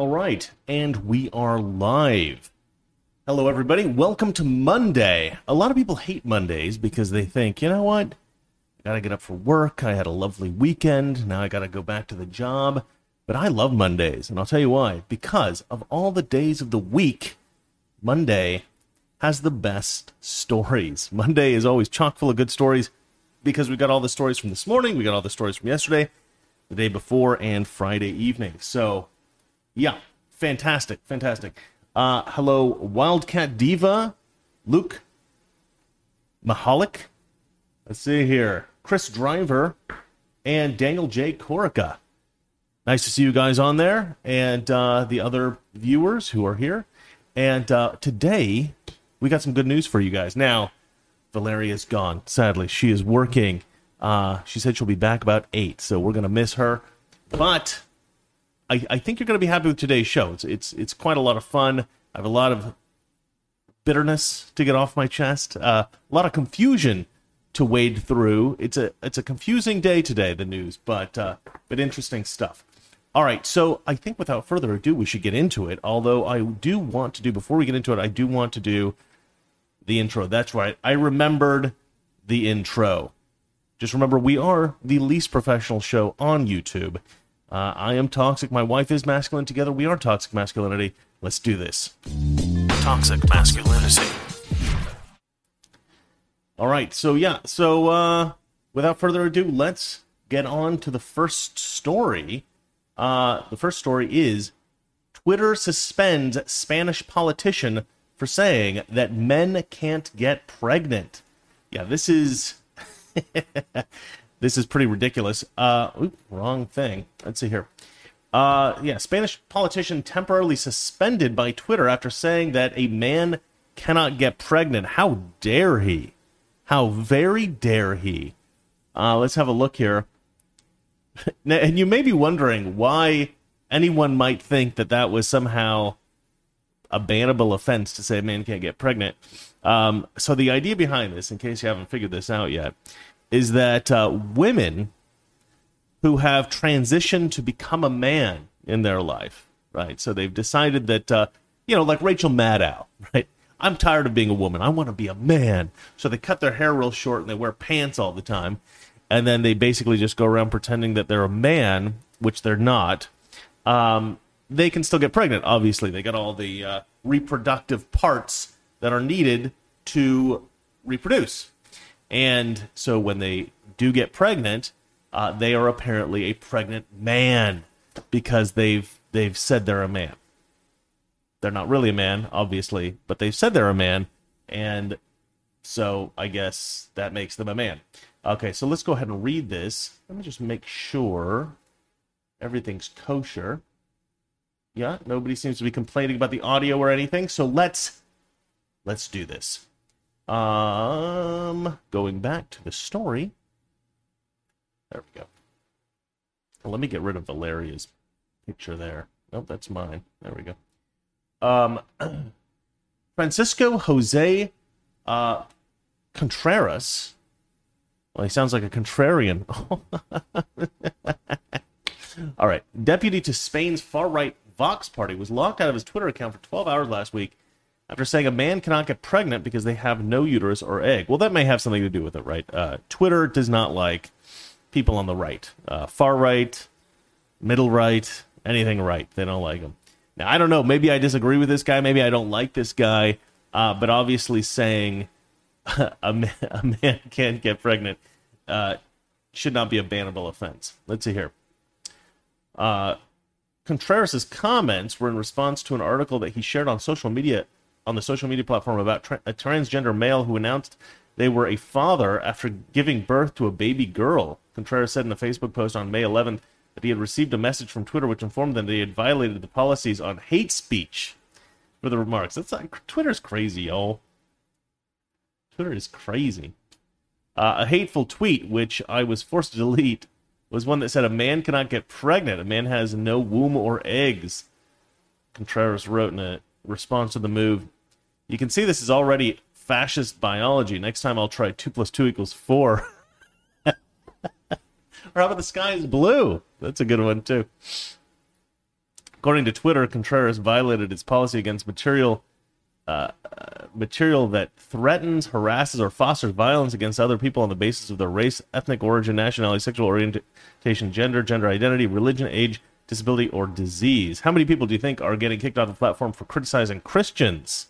All right, and we are live. Hello, everybody. Welcome to Monday. A lot of people hate Mondays because they think, you know what? I gotta get up for work. I had a lovely weekend. Now I gotta go back to the job. But I love Mondays, and I'll tell you why. Because of all the days of the week, Monday has the best stories. Monday is always chock full of good stories because we got all the stories from this morning, we got all the stories from yesterday, the day before, and Friday evening. So yeah, fantastic, fantastic. Uh, hello, Wildcat Diva, Luke Mahalik. Let's see here, Chris Driver, and Daniel J. Corica. Nice to see you guys on there, and uh, the other viewers who are here. And uh, today, we got some good news for you guys. Now, Valeria's gone. Sadly, she is working. Uh, she said she'll be back about eight, so we're gonna miss her. But I, I think you're going to be happy with today's show. It's it's it's quite a lot of fun. I have a lot of bitterness to get off my chest. Uh, a lot of confusion to wade through. It's a it's a confusing day today, the news, but uh, but interesting stuff. All right, so I think without further ado, we should get into it. Although I do want to do before we get into it, I do want to do the intro. That's right. I remembered the intro. Just remember, we are the least professional show on YouTube. Uh, I am toxic. My wife is masculine. Together, we are toxic masculinity. Let's do this. Toxic masculinity. All right. So, yeah. So, uh, without further ado, let's get on to the first story. Uh, the first story is Twitter suspends Spanish politician for saying that men can't get pregnant. Yeah, this is this is pretty ridiculous. Uh, wrong thing. Let's see here. Uh, yeah, Spanish politician temporarily suspended by Twitter after saying that a man cannot get pregnant. How dare he? How very dare he? Uh, let's have a look here. and you may be wondering why anyone might think that that was somehow a bannable offense to say a man can't get pregnant. Um, so the idea behind this, in case you haven't figured this out yet, is that uh, women who have transitioned to become a man in their life, right? So they've decided that, uh, you know, like Rachel Maddow, right? I'm tired of being a woman. I want to be a man. So they cut their hair real short and they wear pants all the time. And then they basically just go around pretending that they're a man, which they're not. Um, they can still get pregnant, obviously. They got all the uh, reproductive parts that are needed to reproduce. And so when they do get pregnant, uh, they are apparently a pregnant man because they've they've said they're a man. They're not really a man, obviously, but they've said they're a man, and so I guess that makes them a man. Okay, so let's go ahead and read this. Let me just make sure everything's kosher. Yeah, nobody seems to be complaining about the audio or anything. So let's let's do this. Um, going back to the story. There we go. Let me get rid of Valeria's picture there. Nope, that's mine. There we go. Um, Francisco Jose uh, Contreras. Well, he sounds like a contrarian. All right. Deputy to Spain's far right Vox party was locked out of his Twitter account for 12 hours last week after saying a man cannot get pregnant because they have no uterus or egg. Well, that may have something to do with it, right? Uh, Twitter does not like people on the right, uh, far right, middle right, anything right. They don't like them. Now, I don't know. Maybe I disagree with this guy. Maybe I don't like this guy. Uh, but obviously, saying a man, a man can't get pregnant uh, should not be a bannable offense. Let's see here. Uh, Contreras' comments were in response to an article that he shared on social media on the social media platform about tra- a transgender male who announced they were a father after giving birth to a baby girl. Contreras said in a Facebook post on May 11th that he had received a message from Twitter which informed them that he had violated the policies on hate speech for the remarks. That's like, Twitter's crazy, y'all. Twitter is crazy. Uh, a hateful tweet, which I was forced to delete, was one that said, A man cannot get pregnant. A man has no womb or eggs. Contreras wrote in a response to the move. You can see this is already fascist biology. Next time I'll try 2 plus 2 equals 4. or how about the sky is blue? That's a good one, too. According to Twitter, Contreras violated its policy against material uh, uh, material that threatens, harasses, or fosters violence against other people on the basis of their race, ethnic origin, nationality, sexual orientation, gender, gender identity, religion, age, disability, or disease. How many people do you think are getting kicked off the platform for criticizing Christians?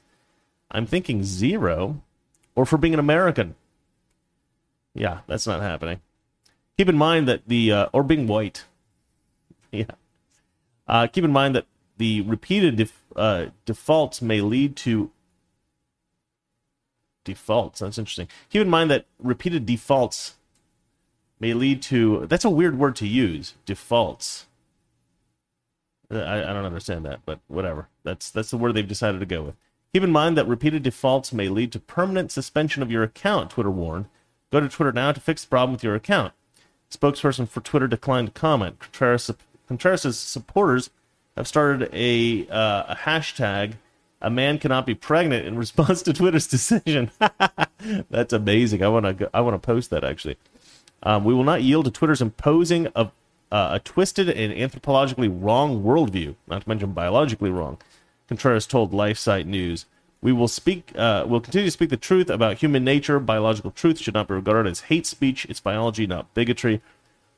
I'm thinking zero, or for being an American. Yeah, that's not happening. Keep in mind that the uh, or being white. Yeah. Uh, keep in mind that the repeated def- uh, defaults may lead to defaults. That's interesting. Keep in mind that repeated defaults may lead to. That's a weird word to use. Defaults. I, I don't understand that, but whatever. That's that's the word they've decided to go with. Keep in mind that repeated defaults may lead to permanent suspension of your account. Twitter warned. Go to Twitter now to fix the problem with your account. Spokesperson for Twitter declined to comment. Contreras, Contreras' supporters have started a, uh, a hashtag a man cannot be pregnant in response to Twitter's decision. That's amazing. I want to I want to post that actually. Um, we will not yield to Twitter's imposing of uh, a twisted and anthropologically wrong worldview, not to mention biologically wrong. Contreras told LifeSite News. We will speak. Uh, will continue to speak the truth about human nature. Biological truth should not be regarded as hate speech. It's biology, not bigotry.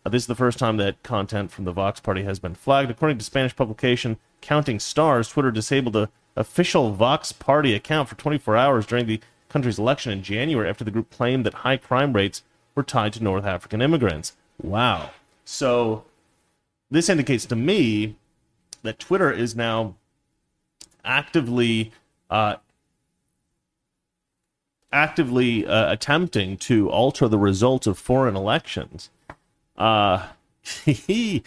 Uh, this is the first time that content from the Vox Party has been flagged. According to Spanish publication Counting Stars, Twitter disabled the official Vox Party account for 24 hours during the country's election in January after the group claimed that high crime rates were tied to North African immigrants. Wow. So this indicates to me that Twitter is now actively uh, actively uh, attempting to alter the results of foreign elections. Uh,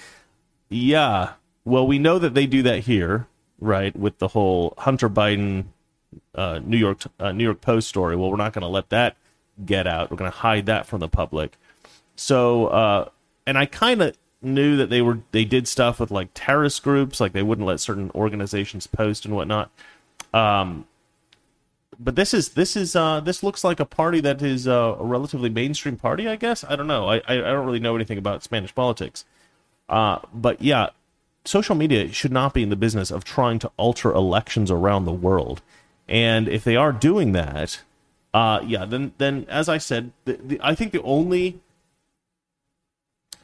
yeah. Well, we know that they do that here, right? With the whole Hunter Biden uh, New York uh, New York Post story. Well, we're not going to let that get out. We're going to hide that from the public. So, uh, and I kind of knew that they were they did stuff with like terrorist groups, like they wouldn't let certain organizations post and whatnot. Um, but this is this is uh, this looks like a party that is uh, a relatively mainstream party, I guess. I don't know. I I, don't really know anything about Spanish politics. Uh, but yeah, social media should not be in the business of trying to alter elections around the world. And if they are doing that, uh, yeah, then then as I said, the, the, I think the only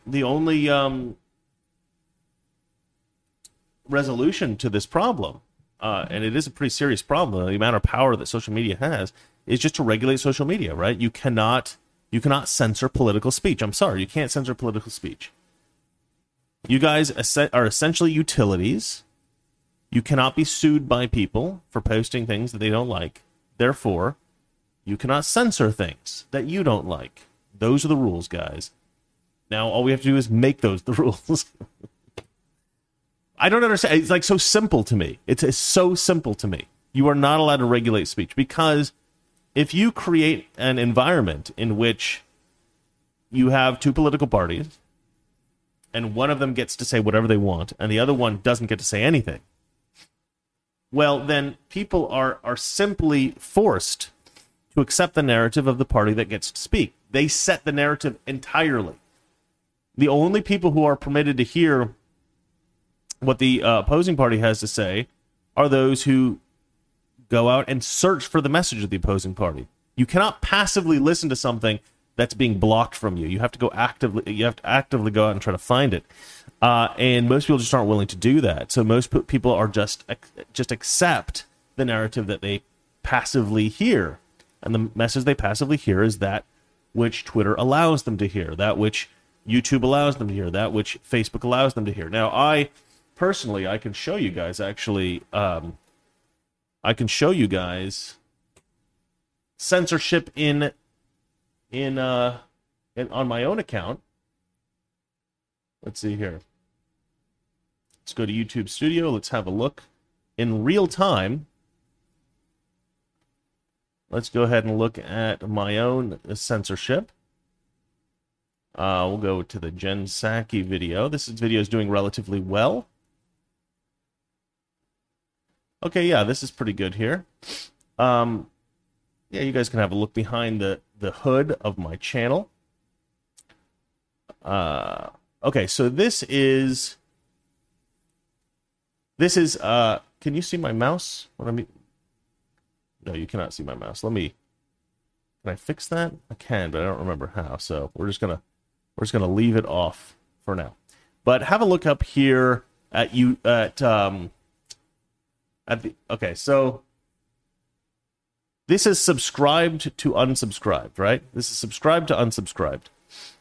the only um, resolution to this problem uh, and it is a pretty serious problem. The amount of power that social media has is just to regulate social media, right? You cannot you cannot censor political speech. I'm sorry, you can't censor political speech. You guys are essentially utilities. You cannot be sued by people for posting things that they don't like. Therefore, you cannot censor things that you don't like. Those are the rules, guys. Now all we have to do is make those the rules. I don't understand. It's like so simple to me. It's, it's so simple to me. You are not allowed to regulate speech because if you create an environment in which you have two political parties and one of them gets to say whatever they want and the other one doesn't get to say anything, well, then people are, are simply forced to accept the narrative of the party that gets to speak. They set the narrative entirely. The only people who are permitted to hear what the uh, opposing party has to say are those who go out and search for the message of the opposing party. You cannot passively listen to something that's being blocked from you. You have to go actively. You have to actively go out and try to find it. Uh, and most people just aren't willing to do that. So most people are just just accept the narrative that they passively hear, and the message they passively hear is that which Twitter allows them to hear, that which YouTube allows them to hear, that which Facebook allows them to hear. Now, I personally, I can show you guys actually. Um, I can show you guys censorship in in uh in, on my own account. Let's see here. Let's go to YouTube Studio. Let's have a look in real time. Let's go ahead and look at my own censorship. Uh, we'll go to the Jen Psaki video. This video is doing relatively well. Okay, yeah, this is pretty good here. Um, yeah, you guys can have a look behind the, the hood of my channel. Uh, okay, so this is this is uh can you see my mouse? What I mean No, you cannot see my mouse. Let me Can I fix that? I can, but I don't remember how. So we're just gonna we're just gonna leave it off for now. But have a look up here at you at um at the okay, so this is subscribed to unsubscribed, right? This is subscribed to unsubscribed.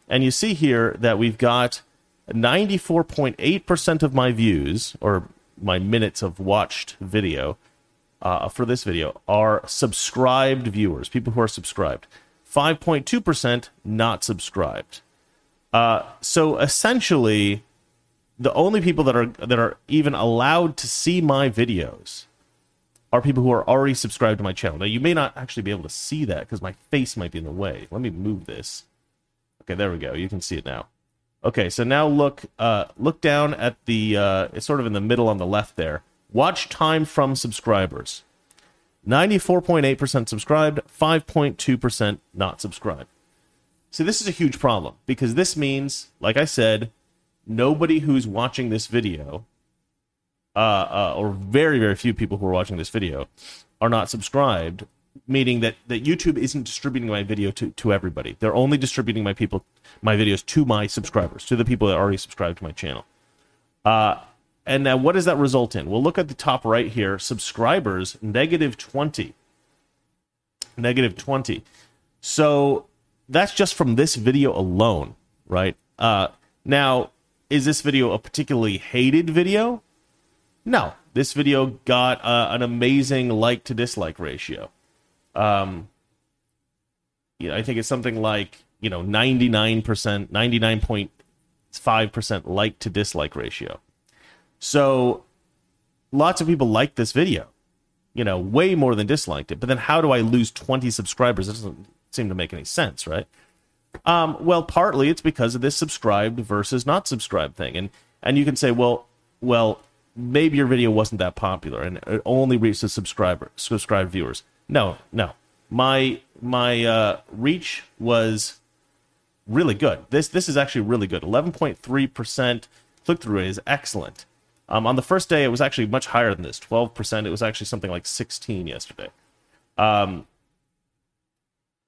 And you see here that we've got 94.8% of my views, or my minutes of watched video uh, for this video, are subscribed viewers, people who are subscribed. 5.2% not subscribed. Uh, so essentially, the only people that are that are even allowed to see my videos are people who are already subscribed to my channel. Now, you may not actually be able to see that because my face might be in the way. Let me move this. Okay, there we go. You can see it now. Okay, so now look uh, look down at the uh, it's sort of in the middle on the left there. Watch time from subscribers. 94.8% subscribed, 5.2% not subscribed. So this is a huge problem because this means, like I said, nobody who's watching this video, uh, uh, or very very few people who are watching this video, are not subscribed meaning that, that YouTube isn't distributing my video to, to everybody. They're only distributing my people my videos to my subscribers, to the people that already subscribe to my channel. Uh, and now what does that result in? We'll look at the top right here. Subscribers, negative 20. Negative 20. So that's just from this video alone, right? Uh, now, is this video a particularly hated video? No. This video got uh, an amazing like to dislike ratio um, you know, I think it's something like you know 99%, 99.5% like to dislike ratio. So lots of people like this video, you know, way more than disliked it. But then how do I lose 20 subscribers? It doesn't seem to make any sense, right? Um, well, partly it's because of this subscribed versus not subscribed thing, and and you can say, well, well, maybe your video wasn't that popular and it only reached the subscriber subscribed viewers. No, no. My my uh, reach was really good. This this is actually really good. Eleven point three percent click through rate is excellent. Um, on the first day, it was actually much higher than this, twelve percent. It was actually something like sixteen yesterday. Um,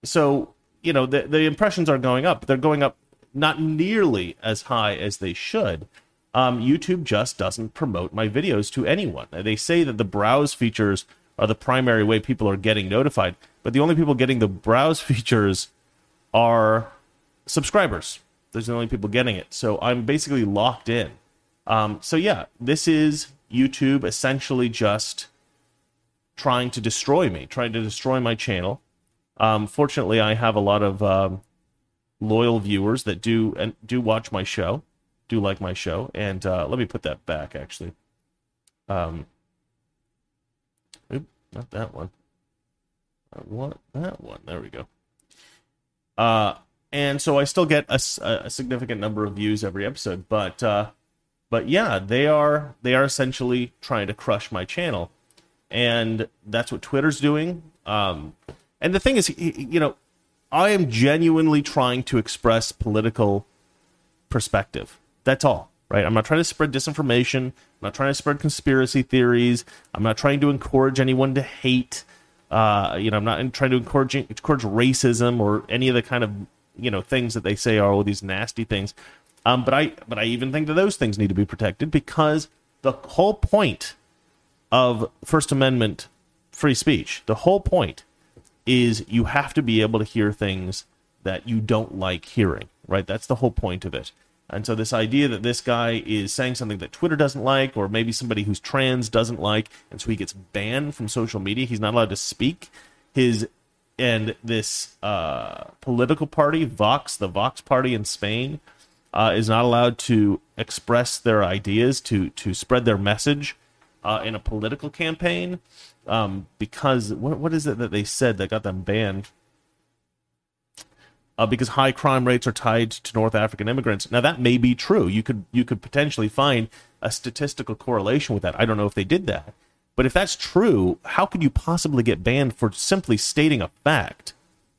so you know the the impressions are going up. They're going up not nearly as high as they should. Um, YouTube just doesn't promote my videos to anyone. They say that the browse features are the primary way people are getting notified. But the only people getting the browse features are subscribers. There's the only people getting it. So I'm basically locked in. Um, so yeah, this is YouTube essentially just trying to destroy me, trying to destroy my channel. Um, fortunately, I have a lot of um, loyal viewers that do and do watch my show, do like my show. And uh, let me put that back actually. Um, not that one. I want that one. There we go. Uh, and so I still get a, a significant number of views every episode, but uh, but yeah, they are they are essentially trying to crush my channel, and that's what Twitter's doing. Um, and the thing is, you know, I am genuinely trying to express political perspective. That's all right? I'm not trying to spread disinformation. I'm not trying to spread conspiracy theories. I'm not trying to encourage anyone to hate. Uh, you know, I'm not trying to encourage encourage racism or any of the kind of you know things that they say are all these nasty things. Um, but I but I even think that those things need to be protected because the whole point of First Amendment free speech, the whole point is you have to be able to hear things that you don't like hearing, right? That's the whole point of it. And so this idea that this guy is saying something that Twitter doesn't like, or maybe somebody who's trans doesn't like, and so he gets banned from social media, he's not allowed to speak. His and this uh, political party, Vox, the Vox party in Spain, uh, is not allowed to express their ideas, to to spread their message uh, in a political campaign, um, because what what is it that they said that got them banned? uh, because high crime rates are tied to North African immigrants. Now that may be true. You could you could potentially find a statistical correlation with that. I don't know if they did that, but if that's true, how could you possibly get banned for simply stating a fact?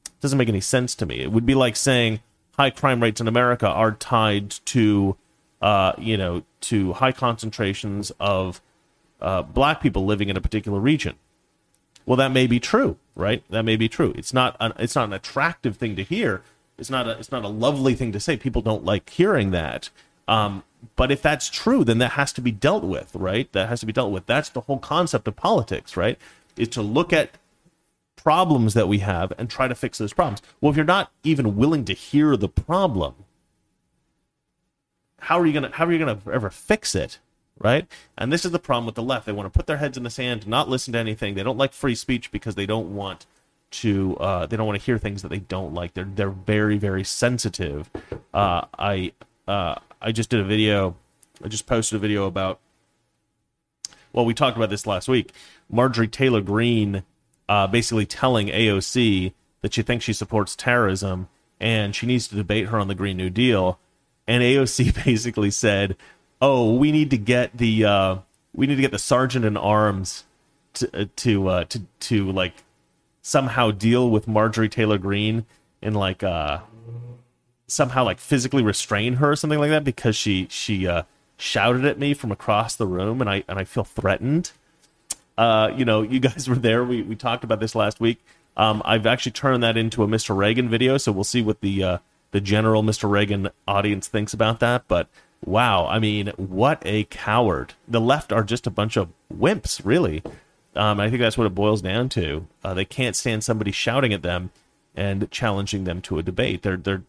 It doesn't make any sense to me. It would be like saying high crime rates in America are tied to, uh, you know, to high concentrations of uh, black people living in a particular region. Well, that may be true, right? That may be true. It's not an, it's not an attractive thing to hear. It's not a it's not a lovely thing to say. People don't like hearing that. Um, but if that's true, then that has to be dealt with, right? That has to be dealt with. That's the whole concept of politics, right? Is to look at problems that we have and try to fix those problems. Well, if you're not even willing to hear the problem, how are you gonna how are you gonna ever fix it? Right? And this is the problem with the left. They want to put their heads in the sand, not listen to anything. They don't like free speech because they don't want to uh, they don't want to hear things that they don't like. They're they're very very sensitive. Uh, I uh, I just did a video. I just posted a video about. Well, we talked about this last week. Marjorie Taylor Greene uh, basically telling AOC that she thinks she supports terrorism and she needs to debate her on the Green New Deal. And AOC basically said, "Oh, we need to get the uh, we need to get the sergeant in arms to uh, to uh, to to like somehow deal with Marjorie Taylor Greene and like uh somehow like physically restrain her or something like that because she she uh shouted at me from across the room and I and I feel threatened. Uh, you know, you guys were there. We we talked about this last week. Um, I've actually turned that into a Mr. Reagan video, so we'll see what the uh, the general Mr. Reagan audience thinks about that. But wow, I mean, what a coward! The left are just a bunch of wimps, really. Um, I think that's what it boils down to. Uh, they can't stand somebody shouting at them and challenging them to a debate. They're they're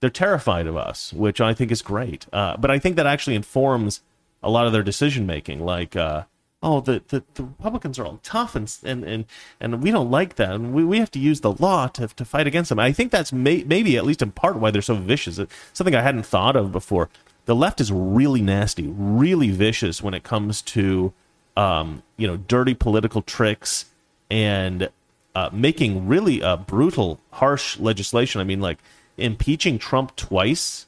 they're terrified of us, which I think is great. Uh, but I think that actually informs a lot of their decision making. Like, uh, oh, the, the, the, Republicans are all tough and and and, and we don't like that, and we, we have to use the law to, to fight against them. I think that's may, maybe at least in part why they're so vicious. It's something I hadn't thought of before. The left is really nasty, really vicious when it comes to um, you know dirty political tricks and uh, making really uh, brutal, harsh legislation. I mean, like impeaching Trump twice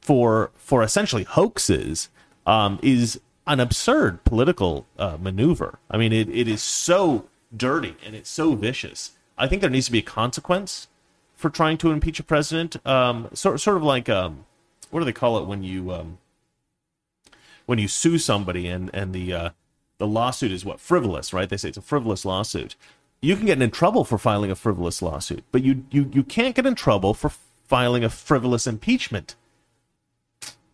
for for essentially hoaxes um, is an absurd political uh, maneuver. I mean, it, it is so dirty and it's so vicious. I think there needs to be a consequence for trying to impeach a president. Um, sort sort of like um, what do they call it when you um, when you sue somebody and and the uh, the lawsuit is what frivolous, right? They say it's a frivolous lawsuit you can get in trouble for filing a frivolous lawsuit, but you you you can't get in trouble for filing a frivolous impeachment.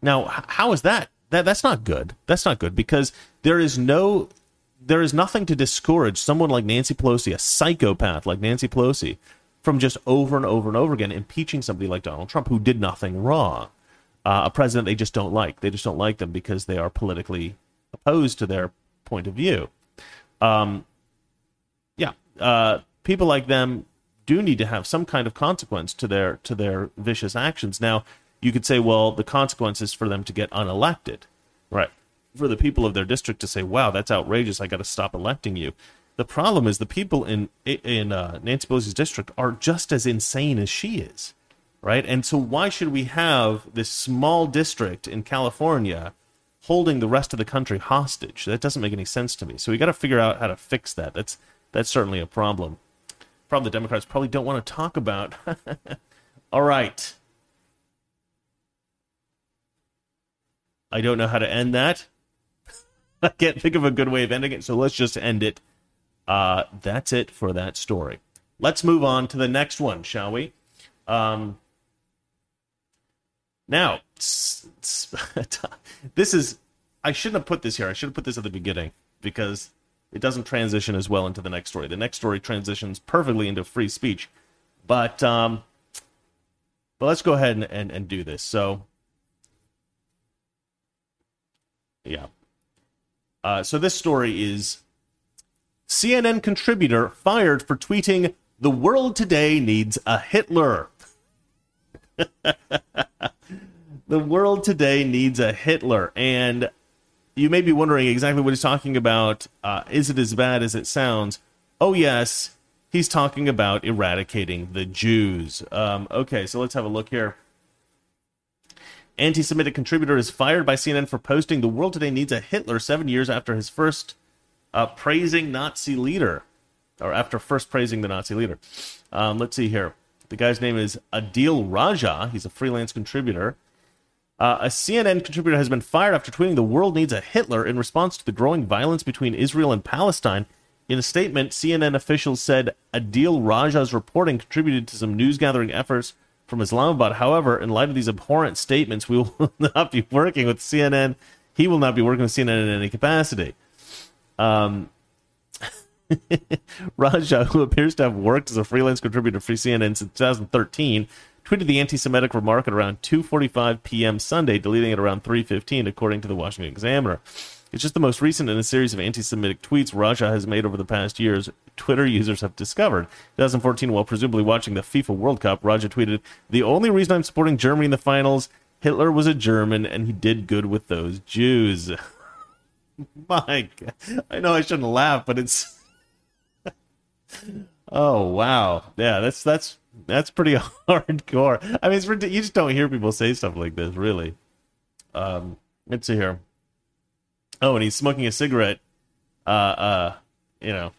Now, how is that? That that's not good. That's not good because there is no there is nothing to discourage someone like Nancy Pelosi, a psychopath like Nancy Pelosi, from just over and over and over again impeaching somebody like Donald Trump who did nothing wrong. Uh, a president they just don't like. They just don't like them because they are politically opposed to their point of view. Um, yeah, uh, people like them do need to have some kind of consequence to their to their vicious actions. Now, you could say, well, the consequence is for them to get unelected, right? For the people of their district to say, "Wow, that's outrageous! I got to stop electing you." The problem is the people in in uh, Nancy Pelosi's district are just as insane as she is, right? And so, why should we have this small district in California holding the rest of the country hostage? That doesn't make any sense to me. So we got to figure out how to fix that. That's that's certainly a problem. Problem the Democrats probably don't want to talk about. All right. I don't know how to end that. I can't think of a good way of ending it, so let's just end it. Uh, that's it for that story. Let's move on to the next one, shall we? Um, now, this is. I shouldn't have put this here. I should have put this at the beginning because it doesn't transition as well into the next story. The next story transitions perfectly into free speech. But um, but let's go ahead and, and, and do this. So yeah. Uh, so this story is CNN contributor fired for tweeting the world today needs a Hitler. the world today needs a Hitler. And you may be wondering exactly what he's talking about. Uh, is it as bad as it sounds? Oh, yes. He's talking about eradicating the Jews. Um, okay, so let's have a look here. Anti Semitic contributor is fired by CNN for posting The World Today Needs a Hitler seven years after his first uh, praising Nazi leader, or after first praising the Nazi leader. Um, let's see here. The guy's name is Adil Raja. He's a freelance contributor. Uh, a CNN contributor has been fired after tweeting the world needs a Hitler in response to the growing violence between Israel and Palestine. In a statement, CNN officials said Adil Raja's reporting contributed to some news gathering efforts from Islamabad. However, in light of these abhorrent statements, we will not be working with CNN. He will not be working with CNN in any capacity. Um, Raja, who appears to have worked as a freelance contributor for CNN since 2013, tweeted the anti-Semitic remark at around 2:45 p.m. Sunday, deleting it around 3:15, according to the Washington Examiner. It's just the most recent in a series of anti-Semitic tweets Raja has made over the past years. Twitter users have discovered. 2014, while presumably watching the FIFA World Cup, Raja tweeted, "The only reason I'm supporting Germany in the finals, Hitler was a German, and he did good with those Jews." My God. I know I shouldn't laugh, but it's. oh wow, yeah, that's that's that's pretty hardcore. I mean, it's you just don't hear people say stuff like this, really. Um, let's see here. Oh, and he's smoking a cigarette. Uh, uh, you know,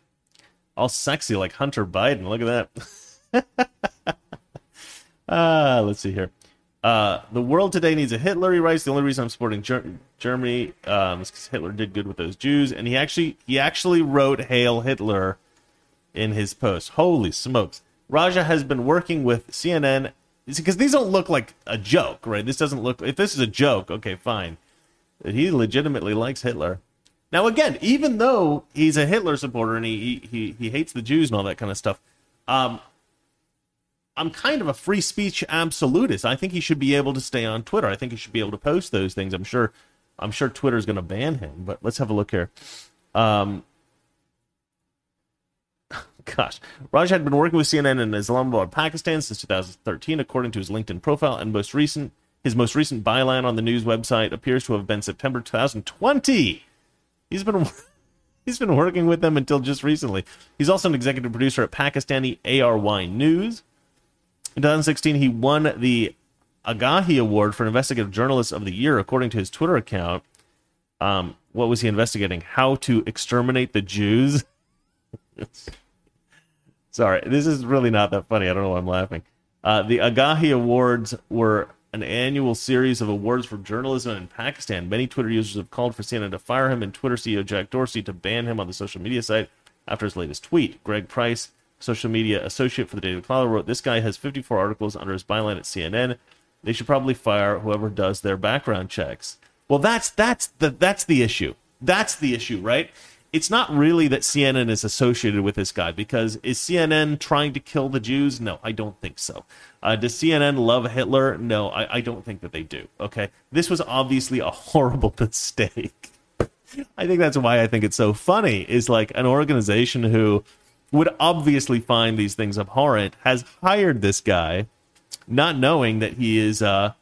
all sexy like Hunter Biden. Look at that. uh, let's see here. Uh, the world today needs a Hitler. He writes. The only reason I'm supporting Ger- Germany um, is because Hitler did good with those Jews, and he actually he actually wrote "Hail Hitler" in his post. Holy smokes! Raja has been working with CNN because these don't look like a joke, right? This doesn't look. If this is a joke, okay, fine he legitimately likes Hitler. Now, again, even though he's a Hitler supporter and he he he hates the Jews and all that kind of stuff, um, I'm kind of a free speech absolutist. I think he should be able to stay on Twitter. I think he should be able to post those things. I'm sure, I'm sure Twitter's going to ban him. But let's have a look here. Um, gosh, Raj had been working with CNN in Islamabad, Pakistan since 2013, according to his LinkedIn profile, and most recent his most recent byline on the news website appears to have been September 2020. He's been he's been working with them until just recently. He's also an executive producer at Pakistani ARY News. In 2016, he won the Agahi Award for Investigative Journalist of the Year, according to his Twitter account. Um, what was he investigating? How to exterminate the Jews? Sorry, this is really not that funny. I don't know why I'm laughing. Uh, the Agahi Awards were an annual series of awards for journalism in Pakistan. Many Twitter users have called for CNN to fire him and Twitter CEO Jack Dorsey to ban him on the social media site after his latest tweet. Greg Price, social media associate for the Daily Caller, wrote, This guy has 54 articles under his byline at CNN. They should probably fire whoever does their background checks. Well, that's that's the that's the issue. That's the issue, right? It's not really that CNN is associated with this guy because is CNN trying to kill the Jews? No, I don't think so. Uh, does CNN love Hitler? No, I, I don't think that they do. Okay, this was obviously a horrible mistake. I think that's why I think it's so funny. Is like an organization who would obviously find these things abhorrent has hired this guy, not knowing that he is uh,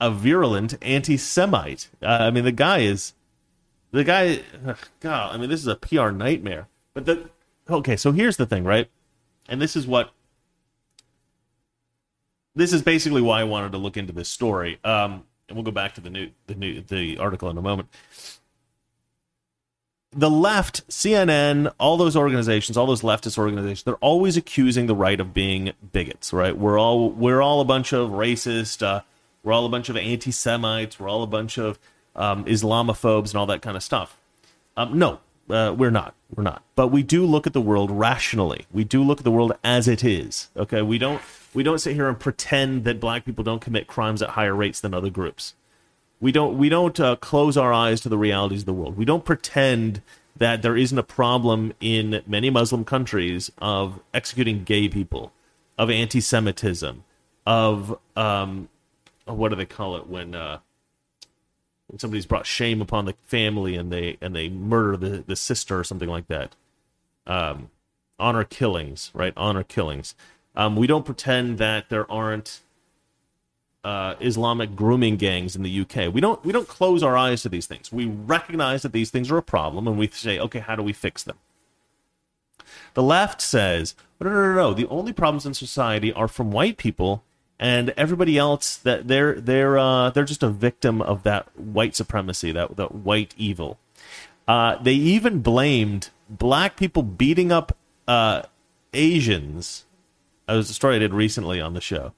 a virulent anti-Semite. Uh, I mean, the guy is the guy, God, I mean, this is a PR nightmare. But the okay, so here's the thing, right? And this is what this is basically why I wanted to look into this story. Um, and we'll go back to the new the new the article in a moment. The left, CNN, all those organizations, all those leftist organizations, they're always accusing the right of being bigots, right? We're all we're all a bunch of racist, uh, we're all a bunch of anti-Semites, we're all a bunch of um, Islamophobes and all that kind of stuff. Um, no, uh, we're not. We're not. But we do look at the world rationally. We do look at the world as it is. Okay, we don't we don't sit here and pretend that black people don't commit crimes at higher rates than other groups. We don't we don't uh, close our eyes to the realities of the world. We don't pretend that there isn't a problem in many Muslim countries of executing gay people, of anti-Semitism, of um, what do they call it when uh, somebody's brought shame upon the family and they and they murder the, the sister or something like that. Um, honor killings, right? Honor killings. Um, we don't pretend that there aren't uh, Islamic grooming gangs in the UK. We don't we don't close our eyes to these things. We recognize that these things are a problem, and we say, okay, how do we fix them? The left says, no, no, no, no. The only problems in society are from white people and everybody else that they're they're uh, they're just a victim of that white supremacy, that that white evil. Uh, they even blamed black people beating up uh, Asians. That was a story I did recently on the show.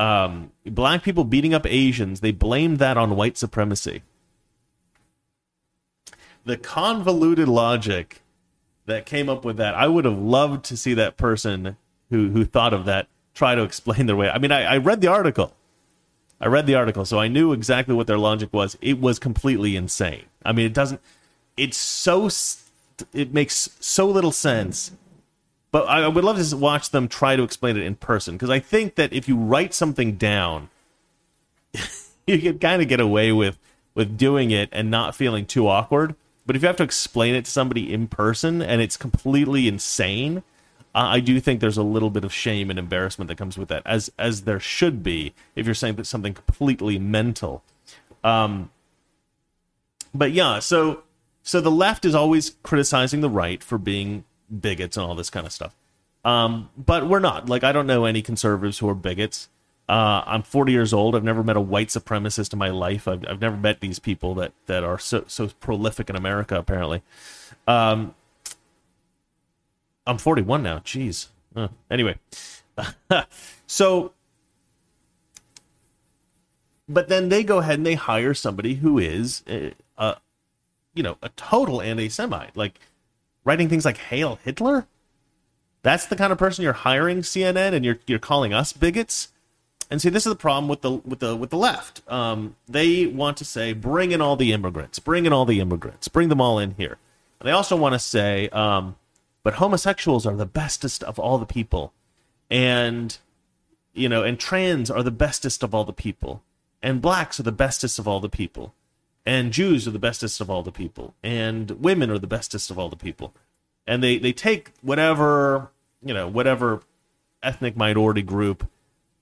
um, black people beating up Asians, they blamed that on white supremacy. The convoluted logic that came up with that, I would have loved to see that person who who thought of that try to explain their way. I mean, I, I read the article. I read the article, so I knew exactly what their logic was. It was completely insane. I mean, it doesn't. It's so. It makes so little sense. But I would love to watch them try to explain it in person because I think that if you write something down, you can kind of get away with with doing it and not feeling too awkward. But if you have to explain it to somebody in person and it's completely insane, I do think there's a little bit of shame and embarrassment that comes with that, as as there should be if you're saying that something completely mental. Um, but yeah, so so the left is always criticizing the right for being bigots and all this kind of stuff. Um, but we're not. Like I don't know any conservatives who are bigots. Uh, I'm 40 years old. I've never met a white supremacist in my life. I've, I've never met these people that that are so so prolific in America. Apparently, um, I'm 41 now. Jeez. Uh, anyway, so, but then they go ahead and they hire somebody who is, uh, a, you know, a total anti-Semite, like writing things like "Hail Hitler." That's the kind of person you're hiring, CNN, and you're you're calling us bigots. And see, this is the problem with the with the with the left. Um, they want to say, "Bring in all the immigrants, bring in all the immigrants, bring them all in here." And they also want to say, um, but homosexuals are the bestest of all the people. And you know and trans are the bestest of all the people. And blacks are the bestest of all the people. And jews are the bestest of all the people. And women are the bestest of all the people. And they they take whatever you know whatever ethnic minority group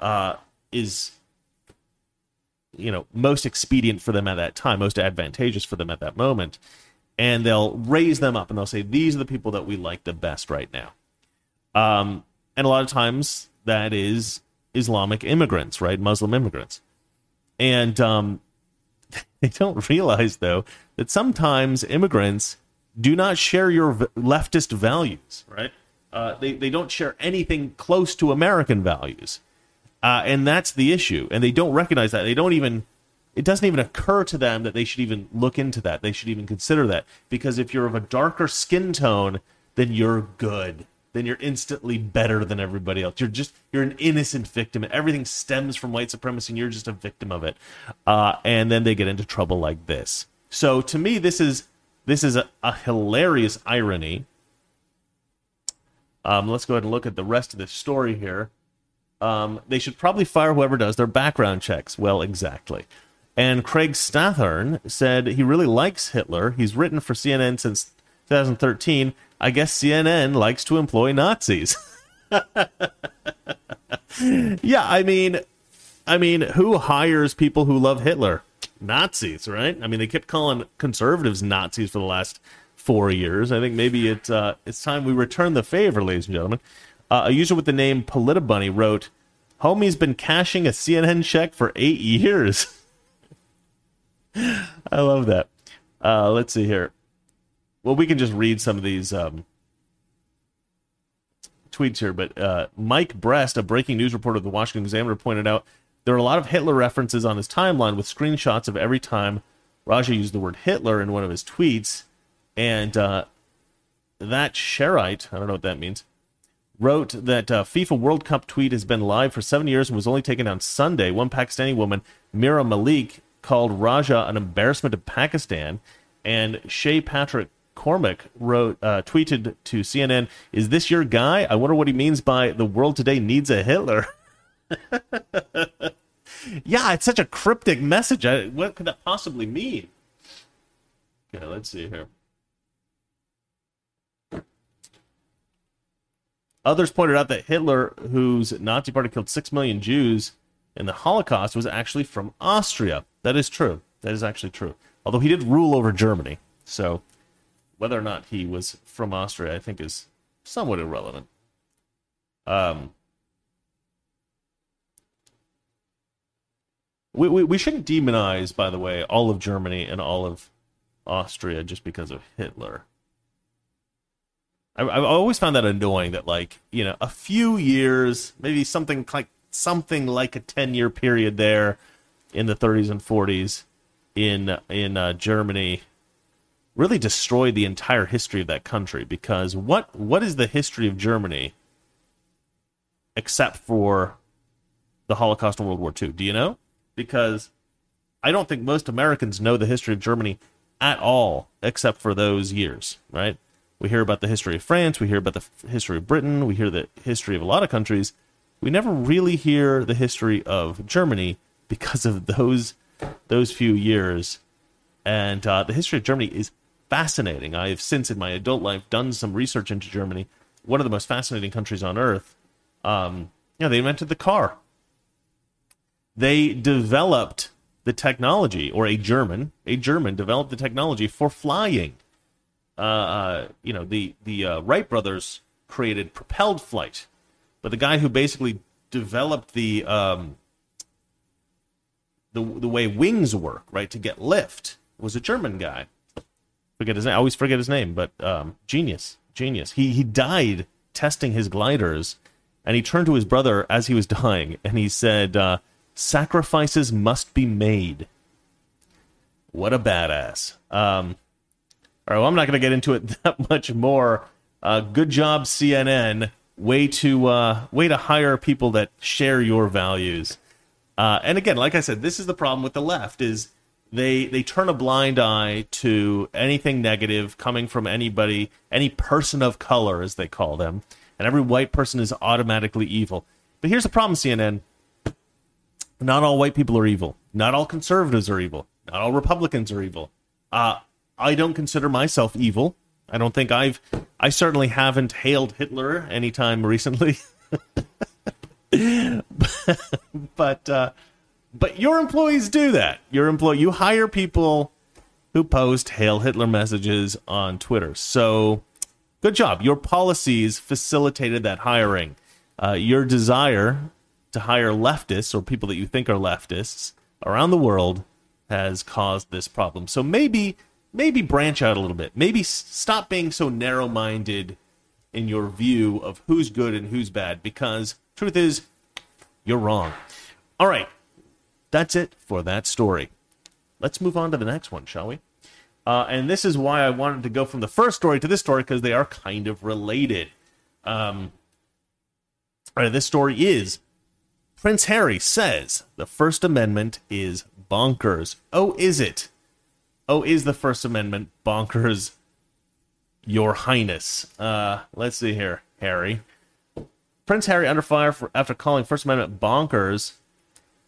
uh, is you know most expedient for them at that time most advantageous for them at that moment and they'll raise them up and they'll say these are the people that we like the best right now. Um, and a lot of times that is islamic immigrants right? Muslim immigrants. And um, they don't realize though that sometimes immigrants do not share your v- leftist values right? Uh, they, they don't share anything close to american values. Uh, and that's the issue. And they don't recognize that. They don't even it doesn't even occur to them that they should even look into that. They should even consider that because if you're of a darker skin tone, then you're good. Then you're instantly better than everybody else. You're just you're an innocent victim. Everything stems from white supremacy, and you're just a victim of it. Uh, and then they get into trouble like this. So to me, this is this is a, a hilarious irony. Um, let's go ahead and look at the rest of this story here. Um, they should probably fire whoever does their background checks. Well, exactly. And Craig Stathern said he really likes Hitler. He's written for CNN since 2013. I guess CNN likes to employ Nazis. yeah, I mean, I mean, who hires people who love Hitler? Nazis, right? I mean, they kept calling conservatives Nazis for the last four years. I think maybe it uh, it's time we return the favor, ladies and gentlemen. Uh, a user with the name Politibunny wrote, "Homie's been cashing a CNN check for eight years." I love that. Uh, let's see here. Well, we can just read some of these um, tweets here, but uh, Mike Brest, a breaking news reporter of the Washington Examiner, pointed out there are a lot of Hitler references on his timeline with screenshots of every time Raja used the word Hitler in one of his tweets. And uh, that Sherite, I don't know what that means, wrote that uh, FIFA World Cup tweet has been live for seven years and was only taken down Sunday. One Pakistani woman, Mira Malik, called Raja an embarrassment to Pakistan, and Shay Patrick Cormack wrote uh, tweeted to CNN, "Is this your guy? I wonder what he means by the world today needs a Hitler." yeah, it's such a cryptic message. I, what could that possibly mean? Okay, let's see here. Others pointed out that Hitler, whose Nazi party killed six million Jews in the Holocaust, was actually from Austria. That is true. That is actually true. Although he did rule over Germany, so whether or not he was from Austria, I think, is somewhat irrelevant. Um, we, we, we shouldn't demonize, by the way, all of Germany and all of Austria just because of Hitler. I, I've always found that annoying that, like, you know, a few years, maybe something like something like a 10 year period there in the 30s and 40s in in uh, Germany really destroyed the entire history of that country because what what is the history of Germany except for the Holocaust and World War II? Do you know? Because I don't think most Americans know the history of Germany at all except for those years, right? We hear about the history of France, we hear about the history of Britain, we hear the history of a lot of countries. We never really hear the history of Germany because of those those few years. And uh, the history of Germany is fascinating. I have since in my adult life done some research into Germany, one of the most fascinating countries on earth. Um, yeah, they invented the car. They developed the technology, or a German, a German developed the technology for flying. Uh, uh, you know, the the uh, Wright brothers created propelled flight, but the guy who basically developed the um, the the way wings work, right, to get lift, was a German guy. Forget his name. I always forget his name, but um, genius, genius. He he died testing his gliders, and he turned to his brother as he was dying, and he said, uh, "Sacrifices must be made." What a badass. Um, all right, well, I'm not going to get into it that much more. Uh, good job, CNN. Way to uh, way to hire people that share your values. Uh, and again, like I said, this is the problem with the left: is they they turn a blind eye to anything negative coming from anybody, any person of color, as they call them, and every white person is automatically evil. But here's the problem, CNN: not all white people are evil. Not all conservatives are evil. Not all Republicans are evil. Uh, I don't consider myself evil. I don't think I've. I certainly haven't hailed Hitler anytime recently. but uh, but your employees do that. Your employee, you hire people who post "Hail Hitler" messages on Twitter. So good job. Your policies facilitated that hiring. Uh, your desire to hire leftists or people that you think are leftists around the world has caused this problem. So maybe maybe branch out a little bit. Maybe stop being so narrow-minded in your view of who's good and who's bad because truth is you're wrong. All right. That's it for that story. Let's move on to the next one, shall we? Uh, and this is why I wanted to go from the first story to this story because they are kind of related. Um, all right, this story is Prince Harry says the First Amendment is bonkers. Oh, is it? Oh, is the First Amendment bonkers, Your Highness? Uh, let's see here, Harry. Prince Harry under fire for, after calling First Amendment bonkers.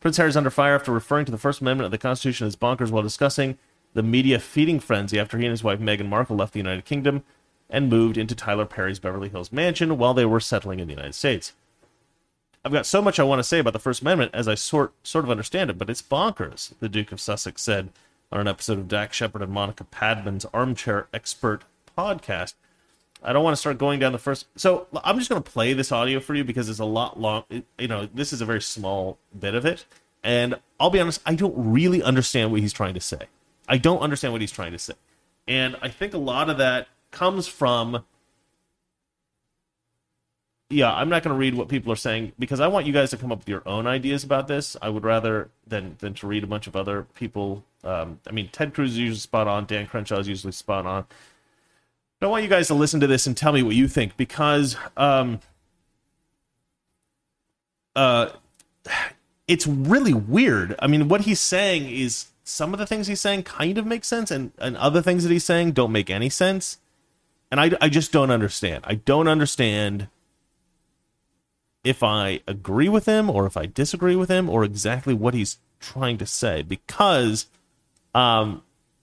Prince Harry is under fire after referring to the First Amendment of the Constitution as bonkers while discussing the media feeding frenzy after he and his wife Meghan Markle left the United Kingdom and moved into Tyler Perry's Beverly Hills mansion while they were settling in the United States. I've got so much I want to say about the First Amendment as I sort sort of understand it, but it's bonkers, the Duke of Sussex said on an episode of Dax Shepard and Monica Padman's Armchair Expert podcast. I don't want to start going down the first. So I'm just going to play this audio for you because it's a lot long. You know, this is a very small bit of it, and I'll be honest, I don't really understand what he's trying to say. I don't understand what he's trying to say, and I think a lot of that comes from. Yeah, I'm not going to read what people are saying because I want you guys to come up with your own ideas about this. I would rather than than to read a bunch of other people. Um, I mean, Ted Cruz is usually spot on. Dan Crenshaw is usually spot on. I want you guys to listen to this and tell me what you think because um, uh, it's really weird. I mean, what he's saying is some of the things he's saying kind of make sense, and, and other things that he's saying don't make any sense. And I, I just don't understand. I don't understand if I agree with him or if I disagree with him or exactly what he's trying to say because um,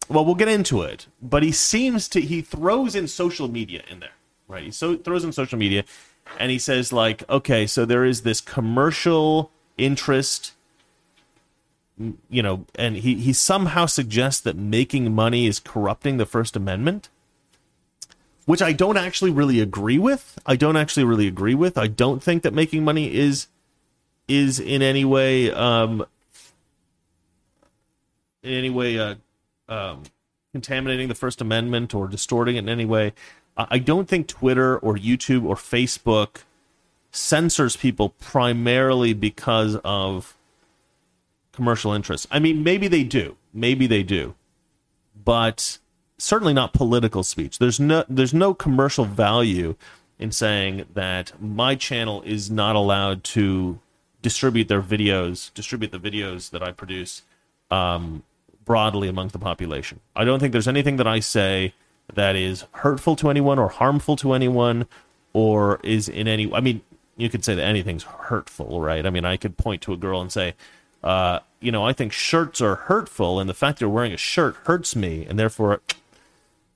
well, we'll get into it, but he seems to he throws in social media in there, right? He so throws in social media, and he says like, okay, so there is this commercial interest, you know, and he he somehow suggests that making money is corrupting the First Amendment, which I don't actually really agree with. I don't actually really agree with. I don't think that making money is is in any way um in any way uh um, contaminating the First Amendment or distorting it in any way. I don't think Twitter or YouTube or Facebook censors people primarily because of commercial interests. I mean, maybe they do. Maybe they do. But certainly not political speech. There's no there's no commercial value in saying that my channel is not allowed to distribute their videos, distribute the videos that I produce um, broadly among the population. I don't think there's anything that I say that is hurtful to anyone or harmful to anyone or is in any I mean, you could say that anything's hurtful, right? I mean, I could point to a girl and say, uh, you know, I think shirts are hurtful, and the fact you're wearing a shirt hurts me, and therefore,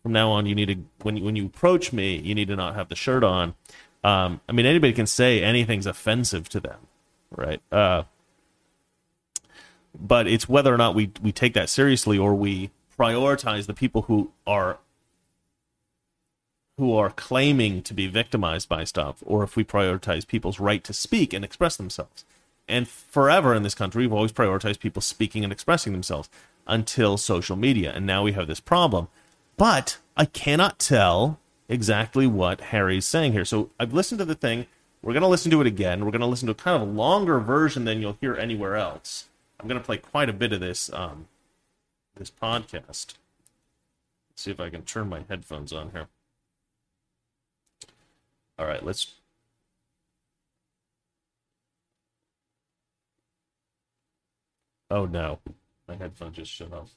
from now on, you need to when you, when you approach me, you need to not have the shirt on. Um, I mean, anybody can say anything's offensive to them, right? Uh, but it's whether or not we we take that seriously or we prioritize the people who are who are claiming to be victimized by stuff, or if we prioritize people's right to speak and express themselves. And forever in this country, we've always prioritized people speaking and expressing themselves until social media. And now we have this problem. But I cannot tell exactly what Harry's saying here. So I've listened to the thing. We're going to listen to it again. We're going to listen to a kind of longer version than you'll hear anywhere else. I'm to play quite a bit of this um, this podcast. Let's see if I can turn my headphones on here. All right, let's Oh no, my headphone just shut off.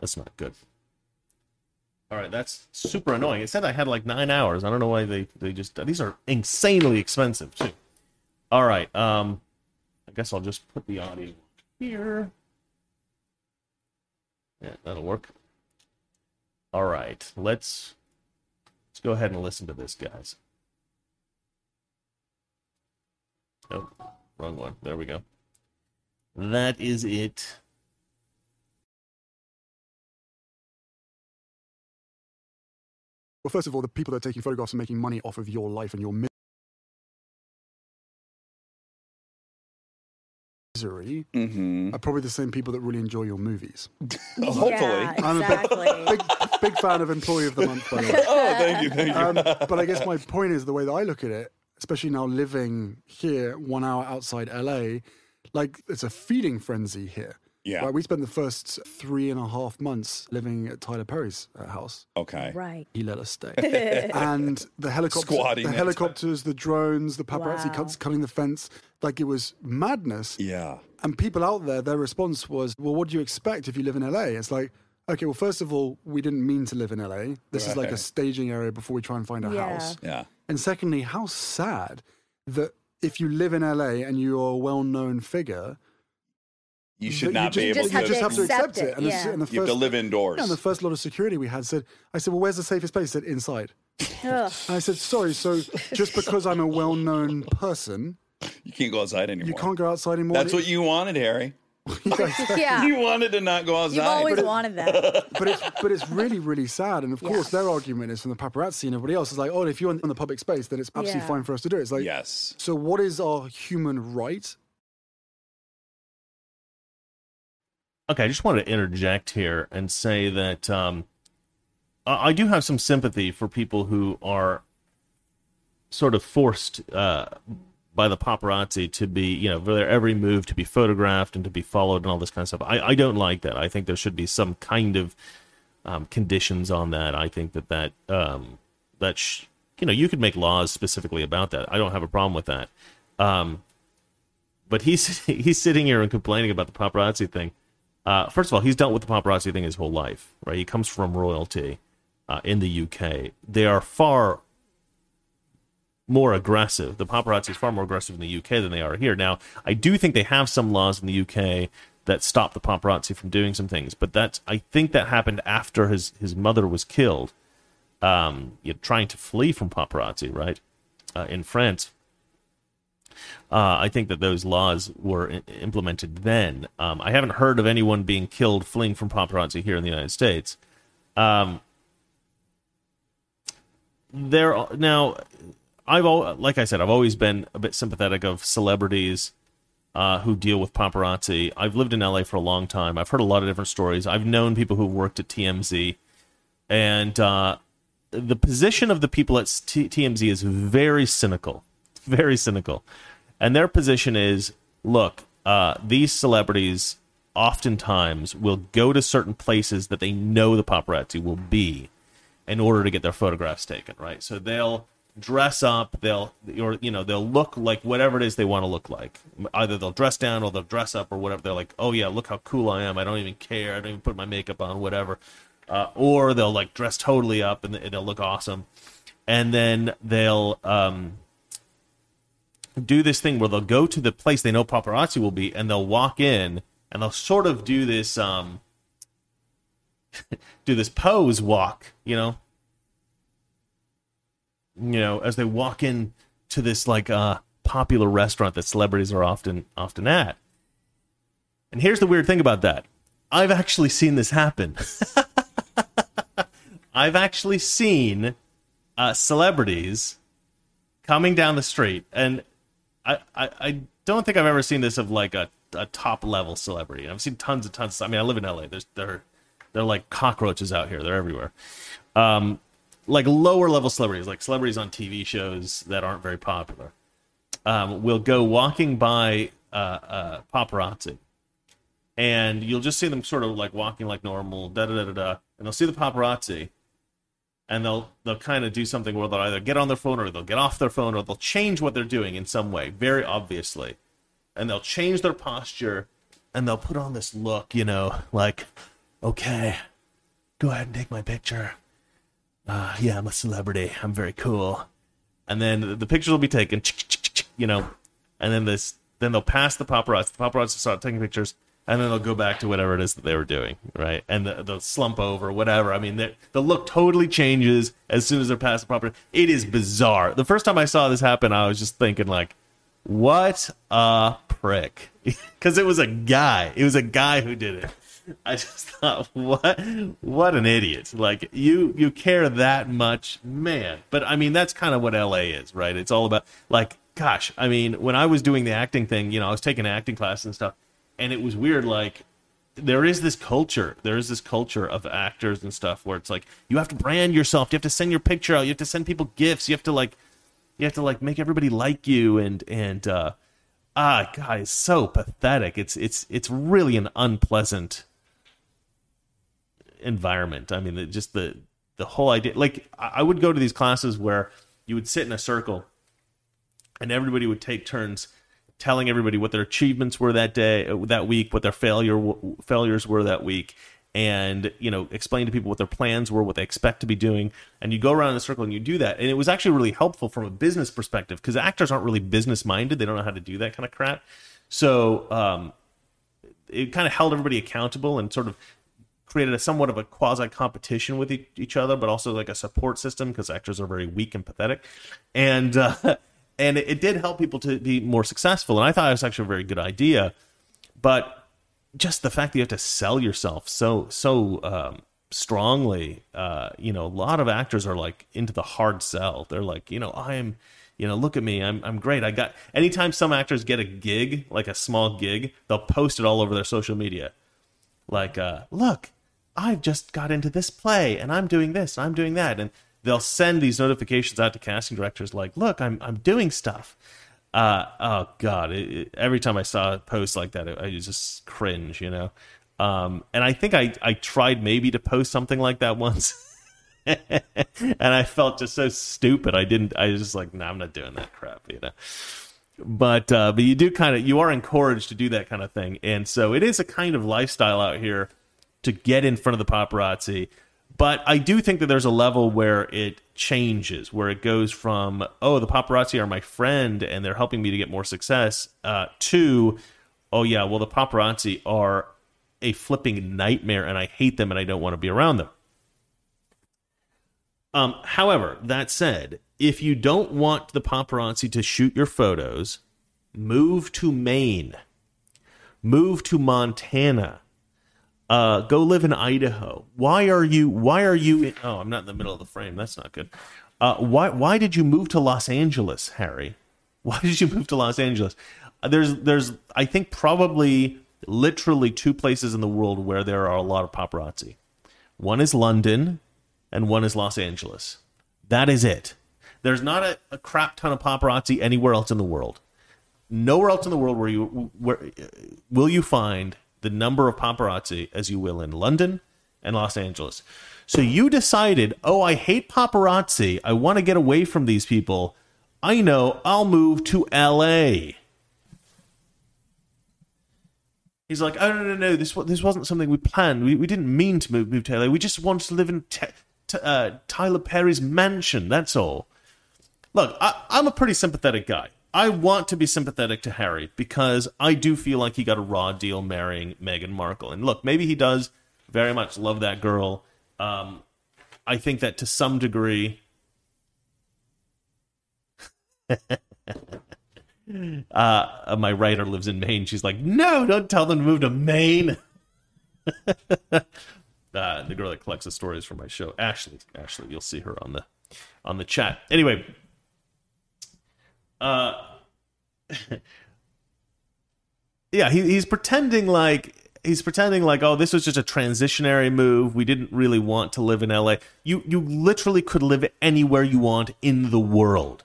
That's not good. All right, that's super annoying. It said I had like nine hours. I don't know why they they just these are insanely expensive too. All right, um, I guess I'll just put the audio here. Yeah, that'll work. All right, let's let's go ahead and listen to this, guys. Oh, wrong one. There we go. That is it. Well, first of all, the people that are taking photographs are making money off of your life and your misery Mm-hmm. are probably the same people that really enjoy your movies. Hopefully. Yeah, I'm a big- Big, big fan of Employee of the Month, by the way. Oh, thank you, thank you. Um, but I guess my point is the way that I look at it, especially now living here, one hour outside LA, like it's a feeding frenzy here. Yeah. Right, we spent the first three and a half months living at Tyler Perry's uh, house. okay. right. He let us stay. and the helicopters, Squatting the it. helicopters, the drones, the paparazzi Wow. cuts, cutting the fence, like it was madness. Yeah. And people out there, their response was, "Well, what do you expect if you live in LA?" It's like, okay, well, first of all, we didn't mean to live in LA. This is like a staging area before we try and find a Yeah. house. Yeah. And secondly, how sad that if you live in LA and you're a well-known figure, You should not you be just, able just have you to. just have to accept accept it. it, And, the, and the you have to live indoors. yeah, and the first lot of security we had said, I said, well, where's the safest place? He said, inside. Ugh. And I said, sorry, so just because I'm a well-known person, you can't go outside anymore. you can't go outside anymore. That's what you wanted, Harry. yeah. You wanted to not go outside. You've always But it- wanted that. but it's but it's really really sad. And of course, Yeah. their argument is from the paparazzi and everybody else is like, oh, if you're in the public space, then it's absolutely Yeah. fine for us to do it. It's like, yes. so what is our human right? Okay, I just wanted to interject here and say that um, I I do have some sympathy for people who are sort of forced uh, by the paparazzi to be, you know, for their every move to be photographed and to be followed and all this kind of stuff. I, I don't like that. I think there should be some kind of um, conditions on that. I think that that um, that sh- you know you could make laws specifically about that. I don't have a problem with that. Um, but he's he's sitting here and complaining about the paparazzi thing. Uh, first of all, he's dealt with the paparazzi thing his whole life, right? He comes from royalty uh, in the UK. They are far more aggressive. The paparazzi is far more aggressive in the UK than they are here. Now, I do think they have some laws in the UK that stop the paparazzi from doing some things, but that's I think that happened after his his mother was killed, um, you know, trying to flee from paparazzi, right, uh, in France. Uh, I think that those laws were I- implemented then. Um, I haven't heard of anyone being killed fleeing from paparazzi here in the United States. Um, there now, I've al- like I said, I've always been a bit sympathetic of celebrities uh, who deal with paparazzi. I've lived in LA for a long time. I've heard a lot of different stories. I've known people who've worked at TMZ, and uh, the position of the people at T- TMZ is very cynical, very cynical. And their position is look, uh, these celebrities oftentimes will go to certain places that they know the paparazzi will be in order to get their photographs taken, right? So they'll dress up, they'll or you know, they'll look like whatever it is they want to look like. Either they'll dress down or they'll dress up or whatever. They're like, "Oh yeah, look how cool I am. I don't even care. I don't even put my makeup on, whatever." Uh, or they'll like dress totally up and they'll look awesome. And then they'll um do this thing where they'll go to the place they know paparazzi will be and they'll walk in and they'll sort of do this um do this pose walk, you know. You know, as they walk in to this like uh popular restaurant that celebrities are often often at. And here's the weird thing about that. I've actually seen this happen. I've actually seen uh, celebrities coming down the street, and I, I, don't think I've ever seen this of like a, a top level celebrity. I've seen tons and tons. I mean, I live in LA. There's they're they're like cockroaches out here. They're everywhere. Um, like lower level celebrities, like celebrities on TV shows that aren't very popular, um, will go walking by uh, uh, paparazzi, and you'll just see them sort of like walking like normal, da da da da da, and they'll see the paparazzi, and they'll they'll kind of do something where they'll either get on their phone or they'll get off their phone or they'll change what they're doing in some way, very obviously, and they'll change their posture, and they'll put on this look, you know, like, okay, go ahead and take my picture. Uh, yeah, I'm a celebrity. I'm very cool. And then the pictures will be taken, you know, and then this, then they'll pass the paparazzi. The paparazzi start taking pictures, and then they'll go back to whatever it is that they were doing, right? And the, they'll slump over, whatever. I mean, the, the look totally changes as soon as they're past the property. It is bizarre. The first time I saw this happen, I was just thinking, like, what a prick. Because it was a guy. It was a guy who did it. I just thought, what, what an idiot! Like you, you care that much, man. But I mean, that's kind of what LA is, right? It's all about like, gosh, I mean, when I was doing the acting thing, you know, I was taking acting classes and stuff, and it was weird. Like, there is this culture, there is this culture of actors and stuff where it's like you have to brand yourself, you have to send your picture out, you have to send people gifts, you have to like, you have to like make everybody like you, and and uh, ah, God, it's so pathetic. It's it's it's really an unpleasant environment. I mean, just the the whole idea. Like, I would go to these classes where you would sit in a circle, and everybody would take turns telling everybody what their achievements were that day, uh, that week, what their failure failures were that week, and you know, explain to people what their plans were, what they expect to be doing. And you go around in a circle and you do that, and it was actually really helpful from a business perspective because actors aren't really business minded; they don't know how to do that kind of crap. So. Um, it kind of held everybody accountable and sort of created a somewhat of a quasi competition with each other, but also like a support system because actors are very weak and pathetic, and uh, and it, it did help people to be more successful. And I thought it was actually a very good idea, but just the fact that you have to sell yourself so so um, strongly, uh, you know, a lot of actors are like into the hard sell. They're like, you know, I am. You know, look at me. I'm I'm great. I got anytime some actors get a gig, like a small gig, they'll post it all over their social media like uh, look i've just got into this play and i'm doing this and i'm doing that and they'll send these notifications out to casting directors like look i'm, I'm doing stuff. Uh, oh god it, it- every time i saw a post like that i just cringe you know? Um, and i think I, I tried maybe to post something like that once and i felt just so stupid. I didn't i was just like nah i'm not doing that crap you know? But uh, but you do kind of you are encouraged to do that kind of thing, and so it is a kind of lifestyle out here to get in front of the paparazzi. But I do think that there's a level where it changes, where it goes from oh the paparazzi are my friend and they're helping me to get more success, uh, to oh yeah well the paparazzi are a flipping nightmare and I hate them and I don't want to be around them. Um, however, that said, if you don't want the paparazzi to shoot your photos, move to Maine, move to Montana, uh, go live in Idaho. Why are you? Why are you? In, oh, I'm not in the middle of the frame. That's not good. Uh, why? Why did you move to Los Angeles, Harry? Why did you move to Los Angeles? Uh, There's, there's, I think probably literally two places in the world where there are a lot of paparazzi. One is London, and one is Los Angeles. That is it. There's not a, a crap ton of paparazzi anywhere else in the world. Nowhere else in the world where you where will you find the number of paparazzi as you will in London and Los Angeles. So you decided, oh, I hate paparazzi. I want to get away from these people. I know. I'll move to L.A. He's like, oh no no no, this this wasn't something we planned. We, we didn't mean to move move to LA. We just wanted to live in te- t- uh, Tyler Perry's mansion. That's all. Look, I, I'm a pretty sympathetic guy. I want to be sympathetic to Harry because I do feel like he got a raw deal marrying Meghan Markle. And look, maybe he does very much love that girl. Um, I think that to some degree, uh, my writer lives in Maine. She's like, no, don't tell them to move to Maine. uh, the girl that collects the stories for my show, Ashley. Ashley, you'll see her on the on the chat. Anyway, uh, yeah, he, he's pretending like he's pretending like, oh, this was just a transitionary move. We didn't really want to live in LA. You you literally could live anywhere you want in the world.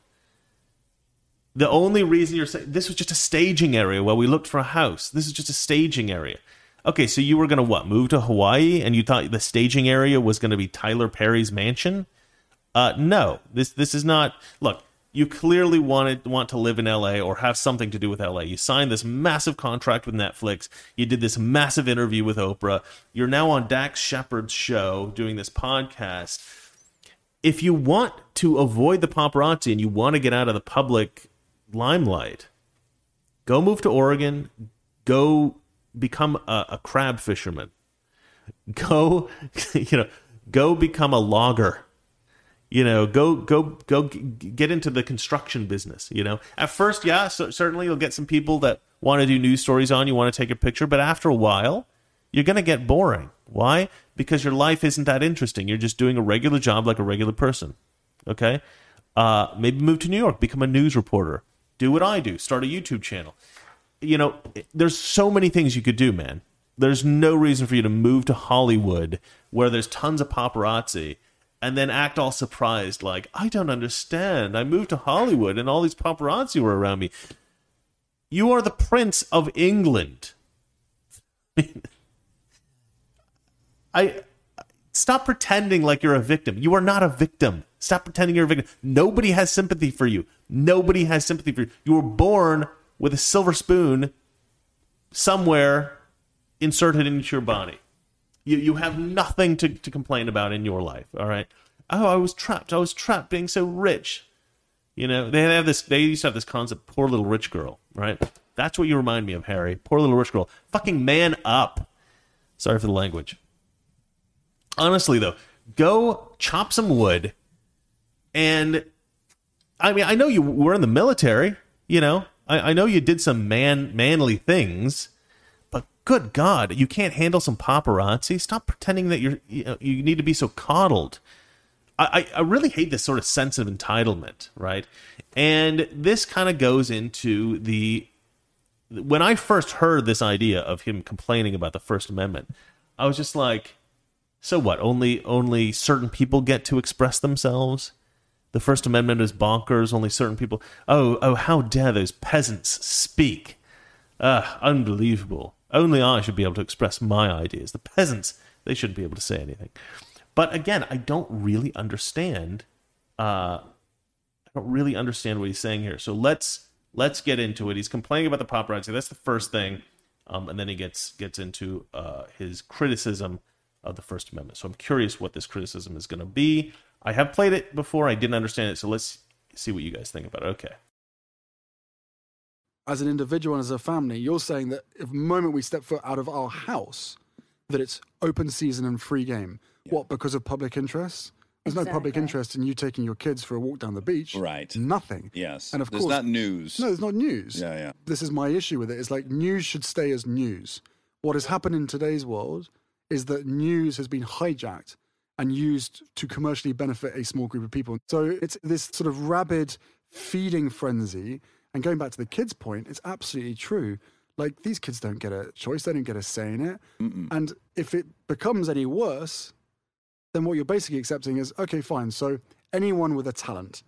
The only reason you're saying this was just a staging area while we looked for a house. This is just a staging area. Okay, so you were gonna what? Move to Hawaii, and you thought the staging area was gonna be Tyler Perry's mansion? Uh, no, this this is not. Look, you clearly wanted want to live in LA or have something to do with LA. You signed this massive contract with Netflix. You did this massive interview with Oprah. You're now on Dax Shepard's show doing this podcast. If you want to avoid the paparazzi and you want to get out of the public limelight, go move to Oregon. Go become a, a crab fisherman. Go, you know, go become a logger you know go go go get into the construction business you know. At first yeah so, certainly you'll get some people that want to do news stories on you want to take a picture but after a while you're going to get boring. Why? Because your life isn't that interesting. You're just doing a regular job like a regular person okay? Uh, maybe move to new york become a news reporter. Do what i do start a youtube channel. You know there's so many things you could do man. There's no reason for you to move to hollywood where there's tons of paparazzi and then act all surprised like i don't understand. I moved to hollywood and all these paparazzi were around me. You are the prince of england. I stop pretending like you're a victim. You are not a victim. Stop pretending you're a victim. Nobody has sympathy for you. Nobody has sympathy for you. You were born with a silver spoon somewhere inserted into your body you you have nothing to, to complain about in your life. All right. Oh, I was trapped. I was trapped being so rich. You know, they have this. They used to have this concept, poor little rich girl. Right. That's what you remind me of, Harry. Poor little rich girl. Fucking man up. Sorry for the language. Honestly, though, go chop some wood, and I mean, I know you were in the military. You know, I, I know you did some man manly things good God, you can't handle some paparazzi. Stop pretending that you're you, you need to be so coddled. I, I, I really hate this sort of sense of entitlement, right? And this kind of goes into the when I first heard this idea of him complaining about the First Amendment, I was just like, so what? Only only certain people get to express themselves. The First Amendment is bonkers. Only certain people. Oh, oh, how dare those peasants speak? Ah, unbelievable. Only I should be able to express my ideas. The peasants, they shouldn't be able to say anything. But again, I don't really understand. Uh, I don't really understand what he's saying here. So let's let's get into it. He's complaining about the paparazzi. That's the first thing, um, and then he gets gets into uh, his criticism of the First Amendment. So I'm curious what this criticism is going to be. I have played it before. I didn't understand it. So let's see what you guys think about it. Okay. As an individual and as a family, you're saying that if the moment we step foot out of our house, that it's open season and free game. What, because of public interest? There's no public interest in you taking your kids for a walk down the beach. Right. Nothing. Yes. And of There's course, not news. No, it's not news. Yeah, yeah. This is my issue with it. It's like news should stay as news. What has happened in today's world is that news has been hijacked and used to commercially benefit a small group of people. So it's this sort of rabid feeding frenzy. And going back to the kids' point, it's absolutely true. Like these kids don't get a choice, they don't get a say in it. And if it becomes any worse, then what you're basically accepting is okay, fine. So anyone with a talent,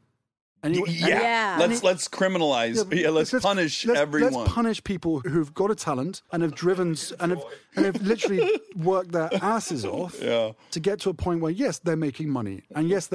And Y- you- yeah. Yeah. let's let's criminalize. Yeah, let's, punish let's, everyone. Let's punish people who've got a talent and have driven and have and have literally worked their asses off yeah. to get to a point where yes, they're making money, and yes,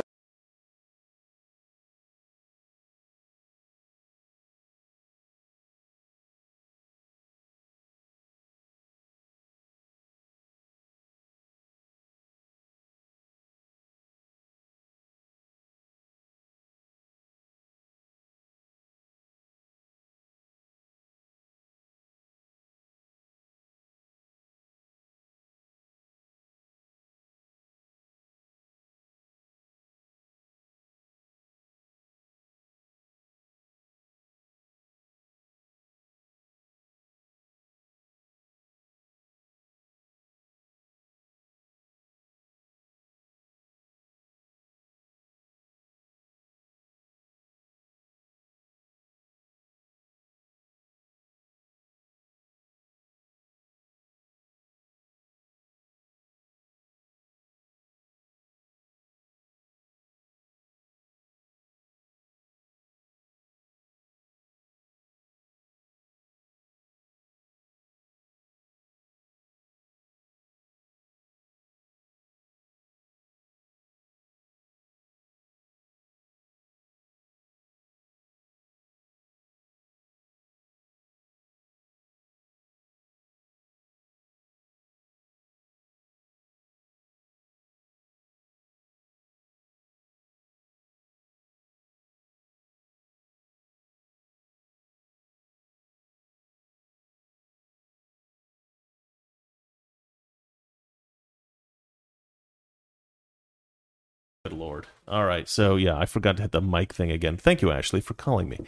lord. All right. So yeah, I forgot to hit the mic thing again. Thank you, Ashley, for calling me.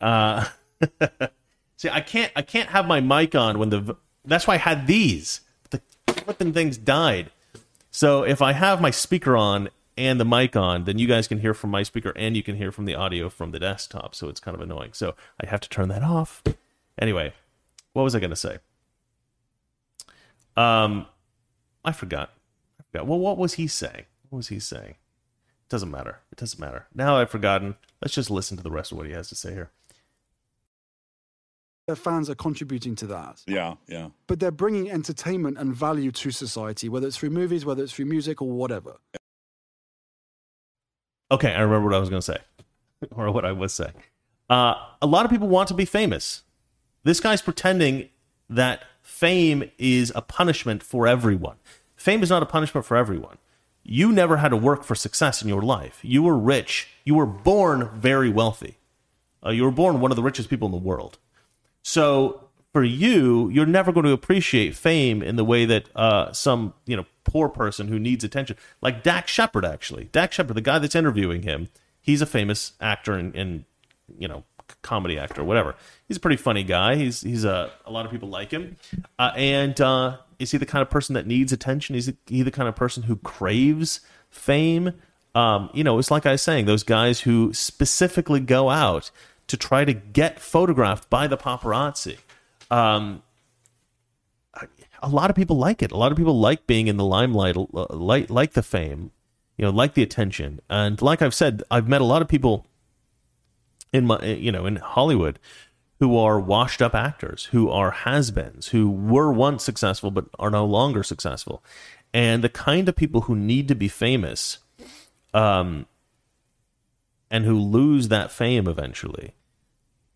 Uh, see, I can't I can't have my mic on when the that's why I had these. The flipping things died. So if I have my speaker on and the mic on, then you guys can hear from my speaker and you can hear from the audio from the desktop. So it's kind of annoying. So I have to turn that off. Anyway, what was I going to say? Um, I forgot. I forgot. Well, what was he saying? What was he saying? Doesn't matter. It doesn't matter. Now I've forgotten. Let's just listen to the rest of what he has to say here. their fans are contributing to that. Yeah, yeah. But they're bringing entertainment and value to society, whether it's through movies, whether it's through music, or whatever. Okay, I remember what I was going to say, or what I was saying. Uh, a lot of people want to be famous. This guy's pretending that fame is a punishment for everyone. Fame is not a punishment for everyone. You never had to work for success in your life. You were rich. You were born very wealthy. Uh, you were born one of the richest people in the world. So for you, you're never going to appreciate fame in the way that uh, some you know poor person who needs attention, like Dax Shepard, actually. Dax Shepard, the guy that's interviewing him, he's a famous actor and, and you know comedy actor, whatever. He's a pretty funny guy. He's he's a a lot of people like him, uh, and uh, is he the kind of person that needs attention? Is he the kind of person who craves fame? Um, you know, it's like I was saying, those guys who specifically go out to try to get photographed by the paparazzi. Um, a lot of people like it. A lot of people like being in the limelight, uh, like like the fame, you know, like the attention. And like I've said, I've met a lot of people in my, you know, in Hollywood who are washed up actors, who are has-beens, who were once successful but are no longer successful. And the kind of people who need to be famous um and who lose that fame eventually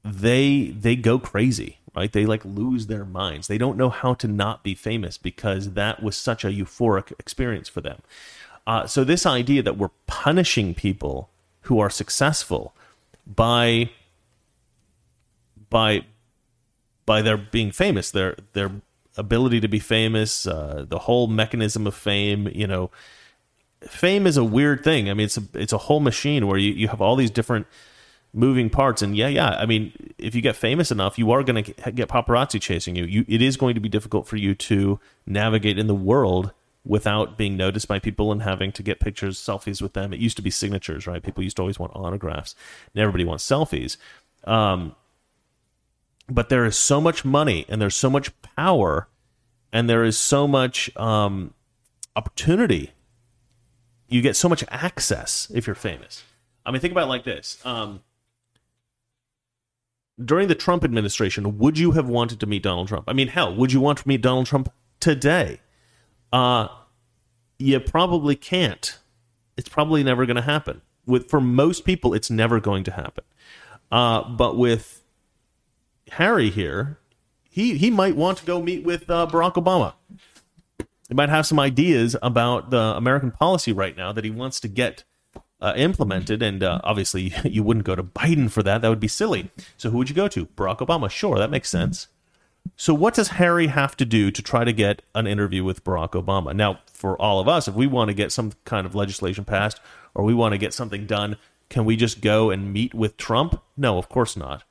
they they go crazy right? They like lose their minds. They don't know how to not be famous because that was such a euphoric experience for them. Uh, so this idea that we're punishing people who are successful by by by their being famous their their ability to be famous uh, the whole mechanism of fame you know fame is a weird thing. I mean, it's a it's a whole machine where you, you have all these different moving parts. And yeah, yeah. I mean, if you get famous enough, you are going to get paparazzi chasing you. You it is going to be difficult for you to navigate in the world without being noticed by people and having to get pictures, selfies with them. It used to be signatures, right? People used to always want autographs, and everybody wants selfies. Um, but there is so much money and there's so much power and there is so much um, opportunity you get so much access if you're famous I mean, think about it like this. Um, during the Trump administration, would you have wanted to meet Donald Trump? I mean, hell, would you want to meet Donald Trump today? Uh, you probably can't. It's probably never going to happen. With for most people, it's never going to happen. Uh, but with Harry here, he he might want to go meet with uh, Barack Obama. He might have some ideas about the American policy right now that he wants to get uh, implemented. And uh, obviously, you wouldn't go to Biden for that. That would be silly. So who would you go to? Barack Obama. Sure, that makes sense. So what does Harry have to do to try to get an interview with Barack Obama? Now, for all of us, if we want to get some kind of legislation passed or we want to get something done, can we just go and meet with Trump? No, of course not.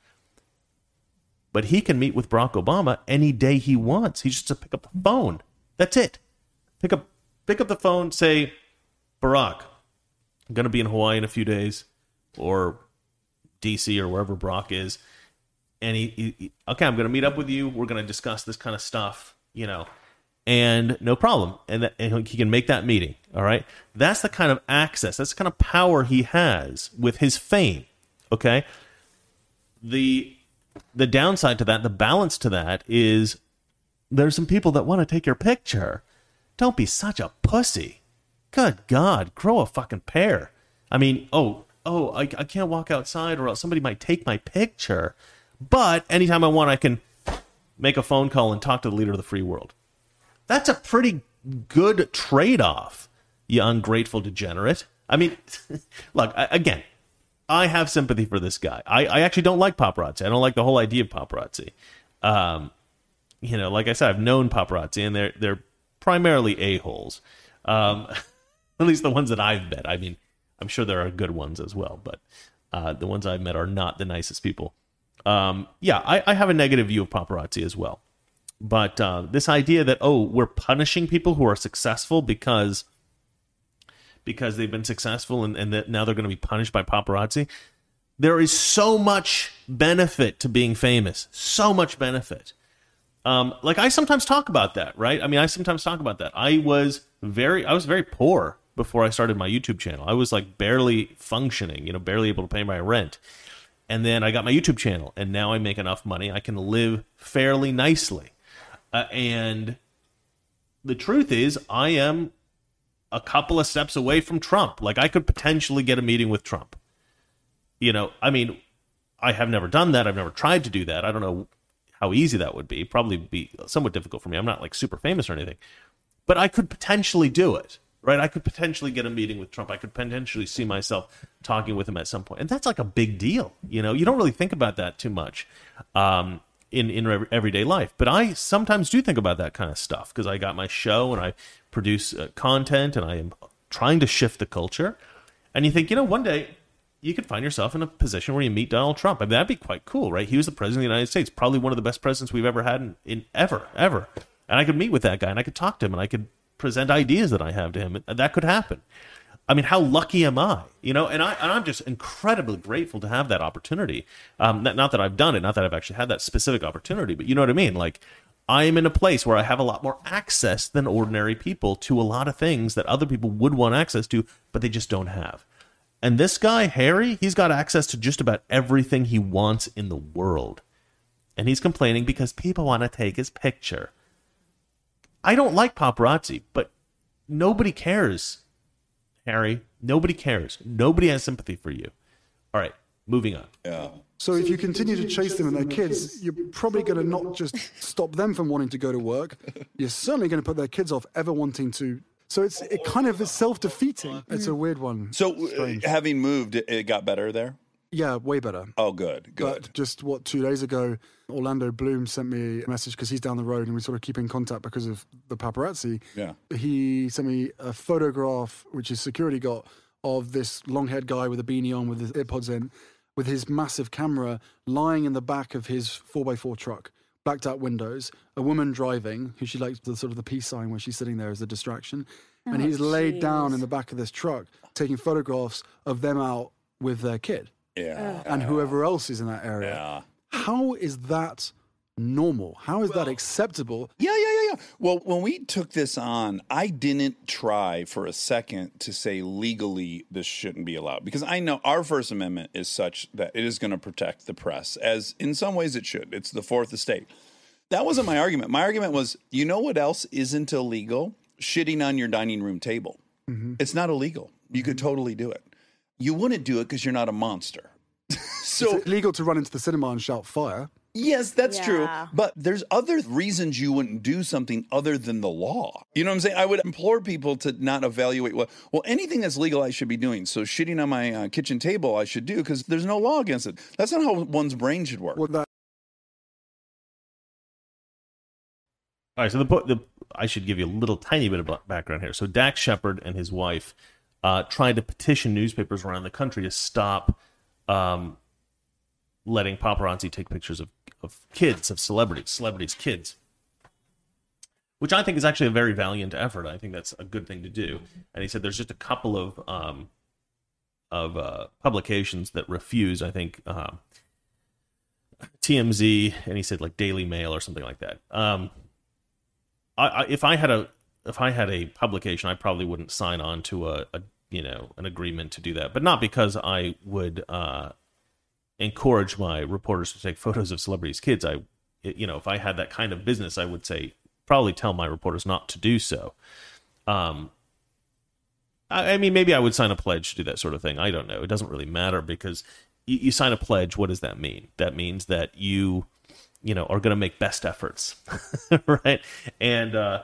But he can meet with Barack Obama any day he wants. He just to pick up the phone. That's it. Pick up pick up the phone, say, Barack, I'm gonna be in Hawaii in a few days, or DC or wherever Barack is. And he, he, he okay, I'm gonna meet up with you. We're gonna discuss this kind of stuff, you know and no problem. And, that, and, he can make that meeting. All right. That's the kind of access, that's the kind of power he has with his fame. Okay. The the downside to that, the balance to that is there's some people that want to take your picture. Don't be such a pussy. Good God, grow a fucking pair. I mean, oh, oh, I, I can't walk outside or else somebody might take my picture. But anytime I want, I can make a phone call and talk to the leader of the free world. That's a pretty good trade off, you ungrateful degenerate. I mean, look, again, I have sympathy for this guy. I, I actually don't like paparazzi. I don't like the whole idea of paparazzi. Um, you know, like I said, I've known paparazzi, and they're they're primarily a holes. Um, at least the ones that I've met. I mean, I'm sure there are good ones as well, but uh, the ones I've met are not the nicest people. Um, yeah, I, I, have a negative view of paparazzi as well. But uh, this idea that oh, we're punishing people who are successful because because they've been successful and, and that now they're going to be punished by paparazzi. There is so much benefit to being famous, so much benefit. Um, like I sometimes talk about that, right? I mean, I sometimes talk about that. I was very, I was very poor before I started my YouTube channel. I was like barely functioning, you know, barely able to pay my rent. And then I got my YouTube channel, and now I make enough money I can live fairly nicely. Uh, and the truth is, I am a couple of steps away from Trump. Like I could potentially get a meeting with Trump. You know, I mean, I have never done that. I've never tried to do that. I don't know how easy that would be. Probably be somewhat difficult for me. I'm not like super famous or anything. But I could potentially do it. Right? I could potentially get a meeting with Trump. I could potentially see myself talking with him at some point. And that's like a big deal. You know, you don't really think about that too much. Um, in in everyday life. But I sometimes do think about that kind of stuff because I got my show and I produce uh, content and I am trying to shift the culture. And you think, you know, one day you could find yourself in a position where you meet Donald Trump. I mean, that'd be quite cool, right? He was the president of the United States, probably one of the best presidents we've ever had in, in ever, ever. And I could meet with that guy and I could talk to him and I could present ideas that I have to him. That could happen. I mean, how lucky am I? You know, and I and I'm just incredibly grateful to have that opportunity. Um, not, not that I've done it, not that I've actually had that specific opportunity, but you know what I mean. Like, I am in a place where I have a lot more access than ordinary people to a lot of things that other people would want access to, but they just don't have. And this guy, Harry, he's got access to just about everything he wants in the world. And he's complaining because people want to take his picture. I don't like paparazzi, but nobody cares Harry. Nobody cares. Nobody has sympathy for you. All right, moving on. Yeah. So if you continue to chase them and their kids, you're probably going to not just stop them from wanting to go to work. You're certainly going to put their kids off ever wanting to. So it's it kind of is self defeating. It's a weird one. So uh, having moved, it got better there. Yeah, way better. Oh, good, good. But just what two days ago, Orlando Bloom sent me a message because he's down the road and we sort of keep in contact because of the paparazzi. Yeah. He sent me a photograph, which his security got, of this long-haired guy with a beanie on with his earpods in, with his massive camera lying in the back of his four x four truck, blacked out windows, a woman driving who she likes the sort of the peace sign where she's sitting there as a distraction, oh, and he's geez. laid down in the back of this truck taking photographs of them out with their kid yeah. and whoever else is in that area. Yeah. How is that normal? How is well, that acceptable? Yeah, yeah, yeah, yeah. Well, when we took this on, I didn't try for a second to say legally this shouldn't be allowed because I know our First Amendment is such that it is going to protect the press, as in some ways it should. It's the fourth estate. That wasn't my argument. My argument was, you know what else isn't illegal? Shitting on your dining room table. Mm-hmm. It's not illegal. You could mm-hmm. totally do it. You wouldn't do it because you're not a monster. so It's illegal to run into the cinema and shout fire. Yes, that's true. But there's other reasons you wouldn't do something other than the law. You know what I'm saying? I would implore people to not evaluate what, well, anything that's legal, I should be doing. So shitting on my uh, kitchen table, I should do because there's no law against it. That's not how one's brain should work. Well, that All right, so the book, the I should give you a little tiny bit of background here. So Dax Shepard and his wife uh, tried to petition newspapers around the country to stop um, letting paparazzi take pictures of, of kids, of celebrities, celebrities' kids, which I think is actually a very valiant effort. I think that's a good thing to do. And he said there's just a couple of um, of uh, publications that refuse. I think. Um, TMZ, and he said like Daily Mail or something like that. Um, I, I, if I had a if I had a publication, I probably wouldn't sign on to a, a you know an agreement to do that, but not because I would uh, encourage my reporters to take photos of celebrities' kids. I, you know, if I had that kind of business, I would say probably tell my reporters not to do so. Um, I, I mean, maybe I would sign a pledge to do that sort of thing. I don't know. It doesn't really matter because you, you sign a pledge. What does that mean? That means that you you know are going to make best efforts right and uh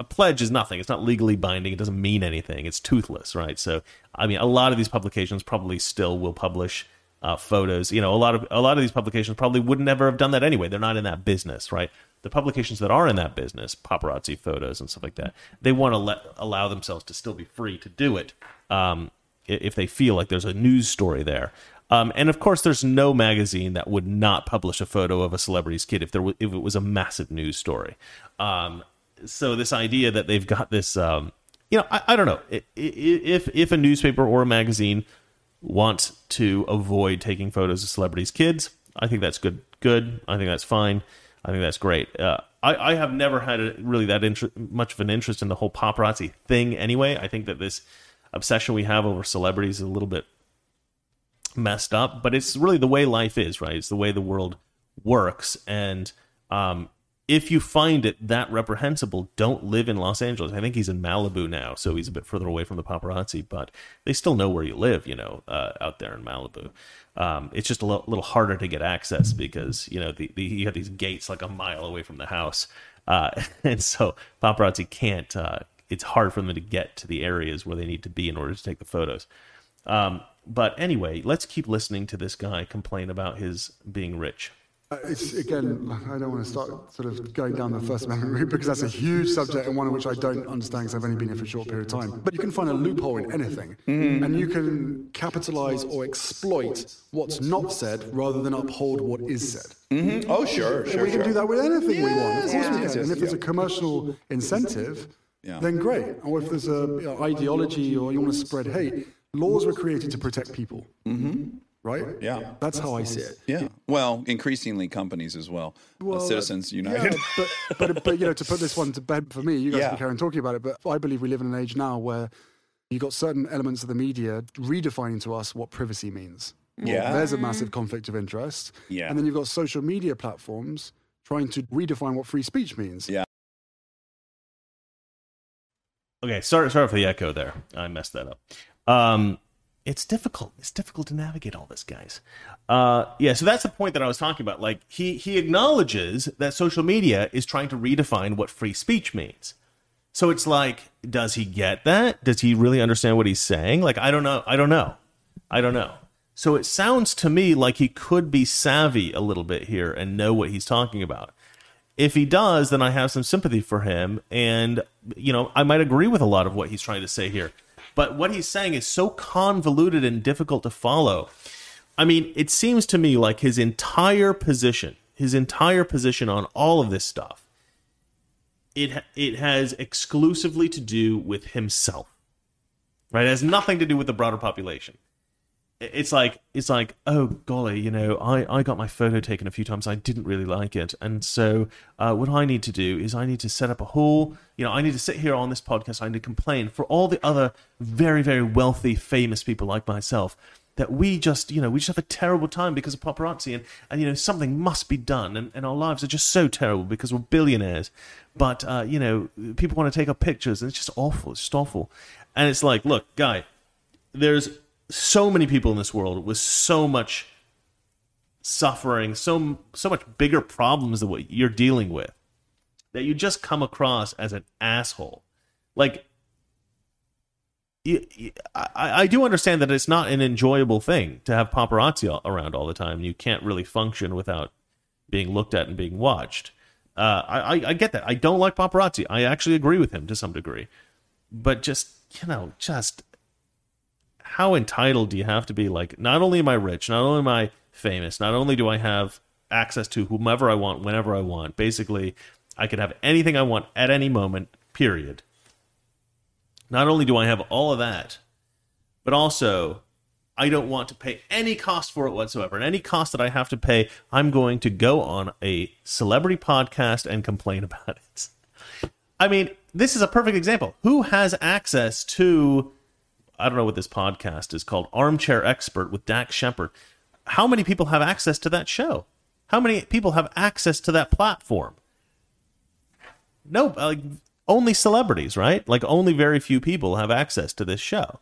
a pledge is nothing it's not legally binding it doesn't mean anything it's toothless right so i mean a lot of these publications probably still will publish uh, photos. You know a lot of a lot of these publications probably would never have done that anyway. They're not in that business right? The publications that are in that business paparazzi photos and stuff like that they want to let allow themselves to still be free to do it um, if they feel like there's a news story there. Um, and of course, there's no magazine that would not publish a photo of a celebrity's kid if there if it was a massive news story. Um, so this idea that they've got this, um, you know, I, I don't know. If if a newspaper or a magazine wants to avoid taking photos of celebrities' kids, I think that's good. Good. I think that's fine. I think that's great. Uh, I, I have never had a, really that inter- much of an interest in the whole paparazzi thing. Anyway, I think that this obsession we have over celebrities is a little bit messed up, but it's really the way life is, right? It's the way the world works. And um, if you find it that reprehensible, don't live in Los Angeles. I think he's in Malibu now, so he's a bit further away from the paparazzi, but they still know where you live, you know, uh, out there in Malibu. Um, it's just a lo- little harder to get access because, you know, the, the, you have these gates like a mile away from the house. Uh, and so paparazzi can't, uh, it's hard for them to get to the areas where they need to be in order to take the photos. Um, but anyway, let's keep listening to this guy complain about his being rich. Uh, It's again, I don't want to start sort of going down the First Amendment route because that's a huge subject and one of which I don't understand because I've only been here for a short period of time. But you can find a loophole in anything, and you can capitalize or exploit what's not said rather than uphold what is said. Oh, sure, sure, we can sure. do that with anything we want. Of course Yes, we can. yes, and if there's a commercial incentive, Yeah. then great. Or if there's a you know, ideology or you want to spread hate, laws were created to protect people. Mm-hmm. Right? Yeah. That's how I see it. Yeah. Well, increasingly companies as well. Uh, Well, Citizens Yeah, United. but, but but you know to put this one to bed for me, you guys Yeah. can carry on talking about it. But I believe we live in an age now where you've got certain elements of the media redefining to us what privacy means. Yeah. there's a massive conflict of interest. Yeah. and then you've got social media platforms trying to redefine what free speech means. Yeah. Okay, sorry, sorry for the echo there. I messed that up. Um, it's difficult. It's difficult to navigate all this, guys. Uh, yeah, so that's the point that I was talking about. Like he he acknowledges that social media is trying to redefine what free speech means. So it's like, does he get that? Does he really understand what he's saying? Like, I don't know. I don't know. I don't know. So it sounds to me like he could be savvy a little bit here and know what he's talking about if he does, then I have some sympathy for him. And, you know, I might agree with a lot of what he's trying to say here. But what he's saying is so convoluted and difficult to follow. I mean, it seems to me like his entire position, his entire position on all of this stuff, it, it has exclusively to do with himself, right? It has nothing to do with the broader population it's like it's like oh golly you know i i got my photo taken a few times. I didn't really like it. And so uh, what i need to do is i need to set up a whole you know i need to sit here on this podcast. I need to complain for all the other very very wealthy famous people like myself that we just you know we just have a terrible time because of paparazzi. And and you know something must be done. And, and our lives are just so terrible because we're billionaires. But uh, you know people want to take our pictures. And it's just awful. It's just awful. And it's like look guy there's so many people in this world with so much suffering, so so much bigger problems than what you're dealing with that you just come across as an asshole. Like I, I do understand that it's not an enjoyable thing to have paparazzi around all the time. You can't really function without being looked at and being watched. Uh, I, I get that. I don't like paparazzi. I actually agree with him to some degree, but just you know, just how entitled do you have to be? Like, not only am I rich, not only am I famous, not only do I have access to whomever I want, whenever I want. Basically, I could have anything I want at any moment, period. Not only do I have all of that, but also I don't want to pay any cost for it whatsoever. And any cost that I have to pay, I'm going to go on a celebrity podcast and complain about it. I mean, this is a perfect example. Who has access to I don't know what this podcast is called, Armchair Expert with Dax Shepard. How many people have access to that show? How many people have access to that platform? No, like only celebrities, right? Like only very few people have access to this show.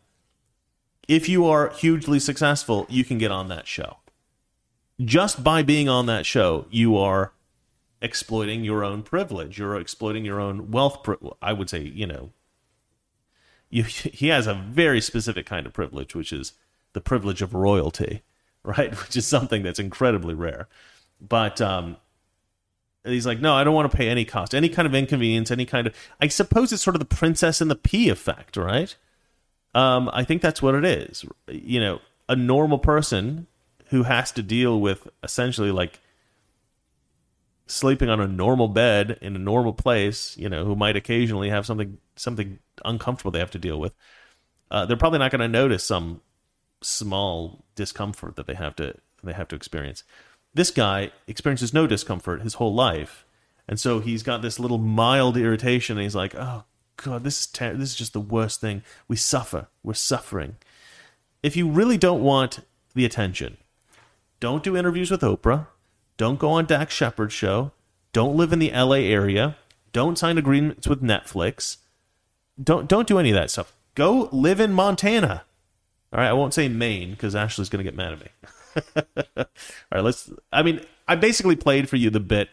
If you are hugely successful, you can get on that show. Just by being on that show, you are exploiting your own privilege. You're exploiting your own wealth. I would say, you know, you, he has a very specific kind of privilege, which is the privilege of royalty, right? Which is something that's incredibly rare. But um, he's like, no, I don't want to pay any cost, any kind of inconvenience, any kind of. I suppose it's sort of the princess and the pea effect, right? Um, I think that's what it is. You know, a normal person who has to deal with essentially like sleeping on a normal bed in a normal place, you know, who might occasionally have something something uncomfortable they have to deal with, uh, they're probably not going to notice some small discomfort that they have to they have to experience. This guy experiences no discomfort his whole life, and so he's got this little mild irritation. And he's like, "Oh God, this is ter- this is just the worst thing. We suffer. We're suffering." If you really don't want the attention, don't do interviews with Oprah. Don't go on Dax Shepard's show. Don't live in the LA area. Don't sign agreements with Netflix. Don't don't do any of that stuff. Go live in Montana. All right, I won't say Maine because Ashley's going to get mad at me. All right, let's. I mean, I basically played for you the bit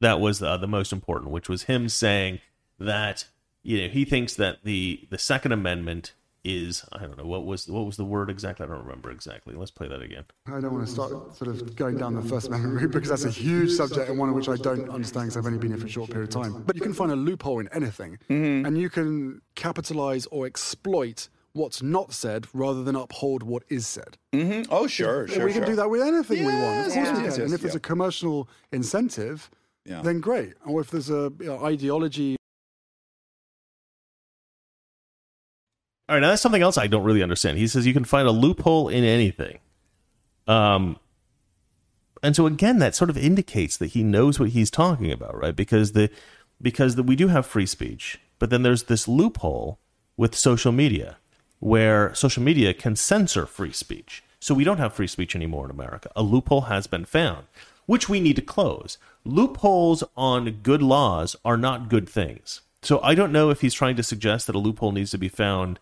that was uh, the most important, which was him saying that you know he thinks that the the Second Amendment is I don't know what was what was the word exactly. I don't remember exactly. Let's play that again. I don't want to start sort of going down the First Amendment route because that's a huge subject and one of which I don't understand because I've only been here for a short period of time. But you can find a loophole in anything, and you can capitalize or exploit what's not said rather than uphold what is said. Mhm. Oh, sure, sure. we can sure. do that with anything we want. Of Yes, course we yes, can. yes, and if yes, there's yeah. a commercial incentive, Yeah. then great. Or if there's a you know, ideology All right, now that's something else I don't really understand. He says you can find a loophole in anything. Um and so again that sort of indicates that he knows what he's talking about, right? Because the because the, we do have free speech, but then there's this loophole with social media where social media can censor free speech. So we don't have free speech anymore in America. A loophole has been found, which we need to close. Loopholes on good laws are not good things. So I don't know if he's trying to suggest that a loophole needs to be found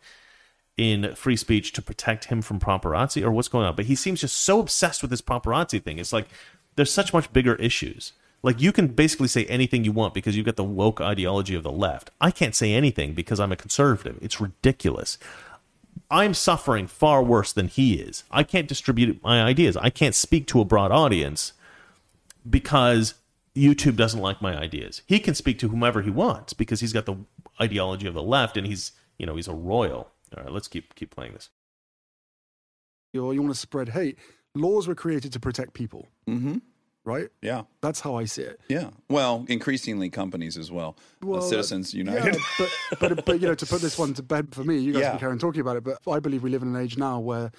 in free speech to protect him from paparazzi or what's going on. But he seems just so obsessed with this paparazzi thing. It's like there's such much bigger issues. Like you can basically say anything you want because you've got the woke ideology of the left. I can't say anything because I'm a conservative. It's ridiculous. I'm suffering far worse than he is. I can't distribute my ideas. I can't speak to a broad audience because YouTube doesn't like my ideas. He can speak to whomever he wants because he's got the ideology of the left and he's, you know, he's a royal. All right, let's keep keep playing this. or you want to spread hate, laws were created to protect people, Mm-hmm. right? Yeah. That's how I see it. Yeah. Well, increasingly companies as well. Uh, Well, Citizens Yeah, United. but, but but you know to put this one to bed for me, you guys Yeah. can carry on talking about it. But I believe we live in an age now where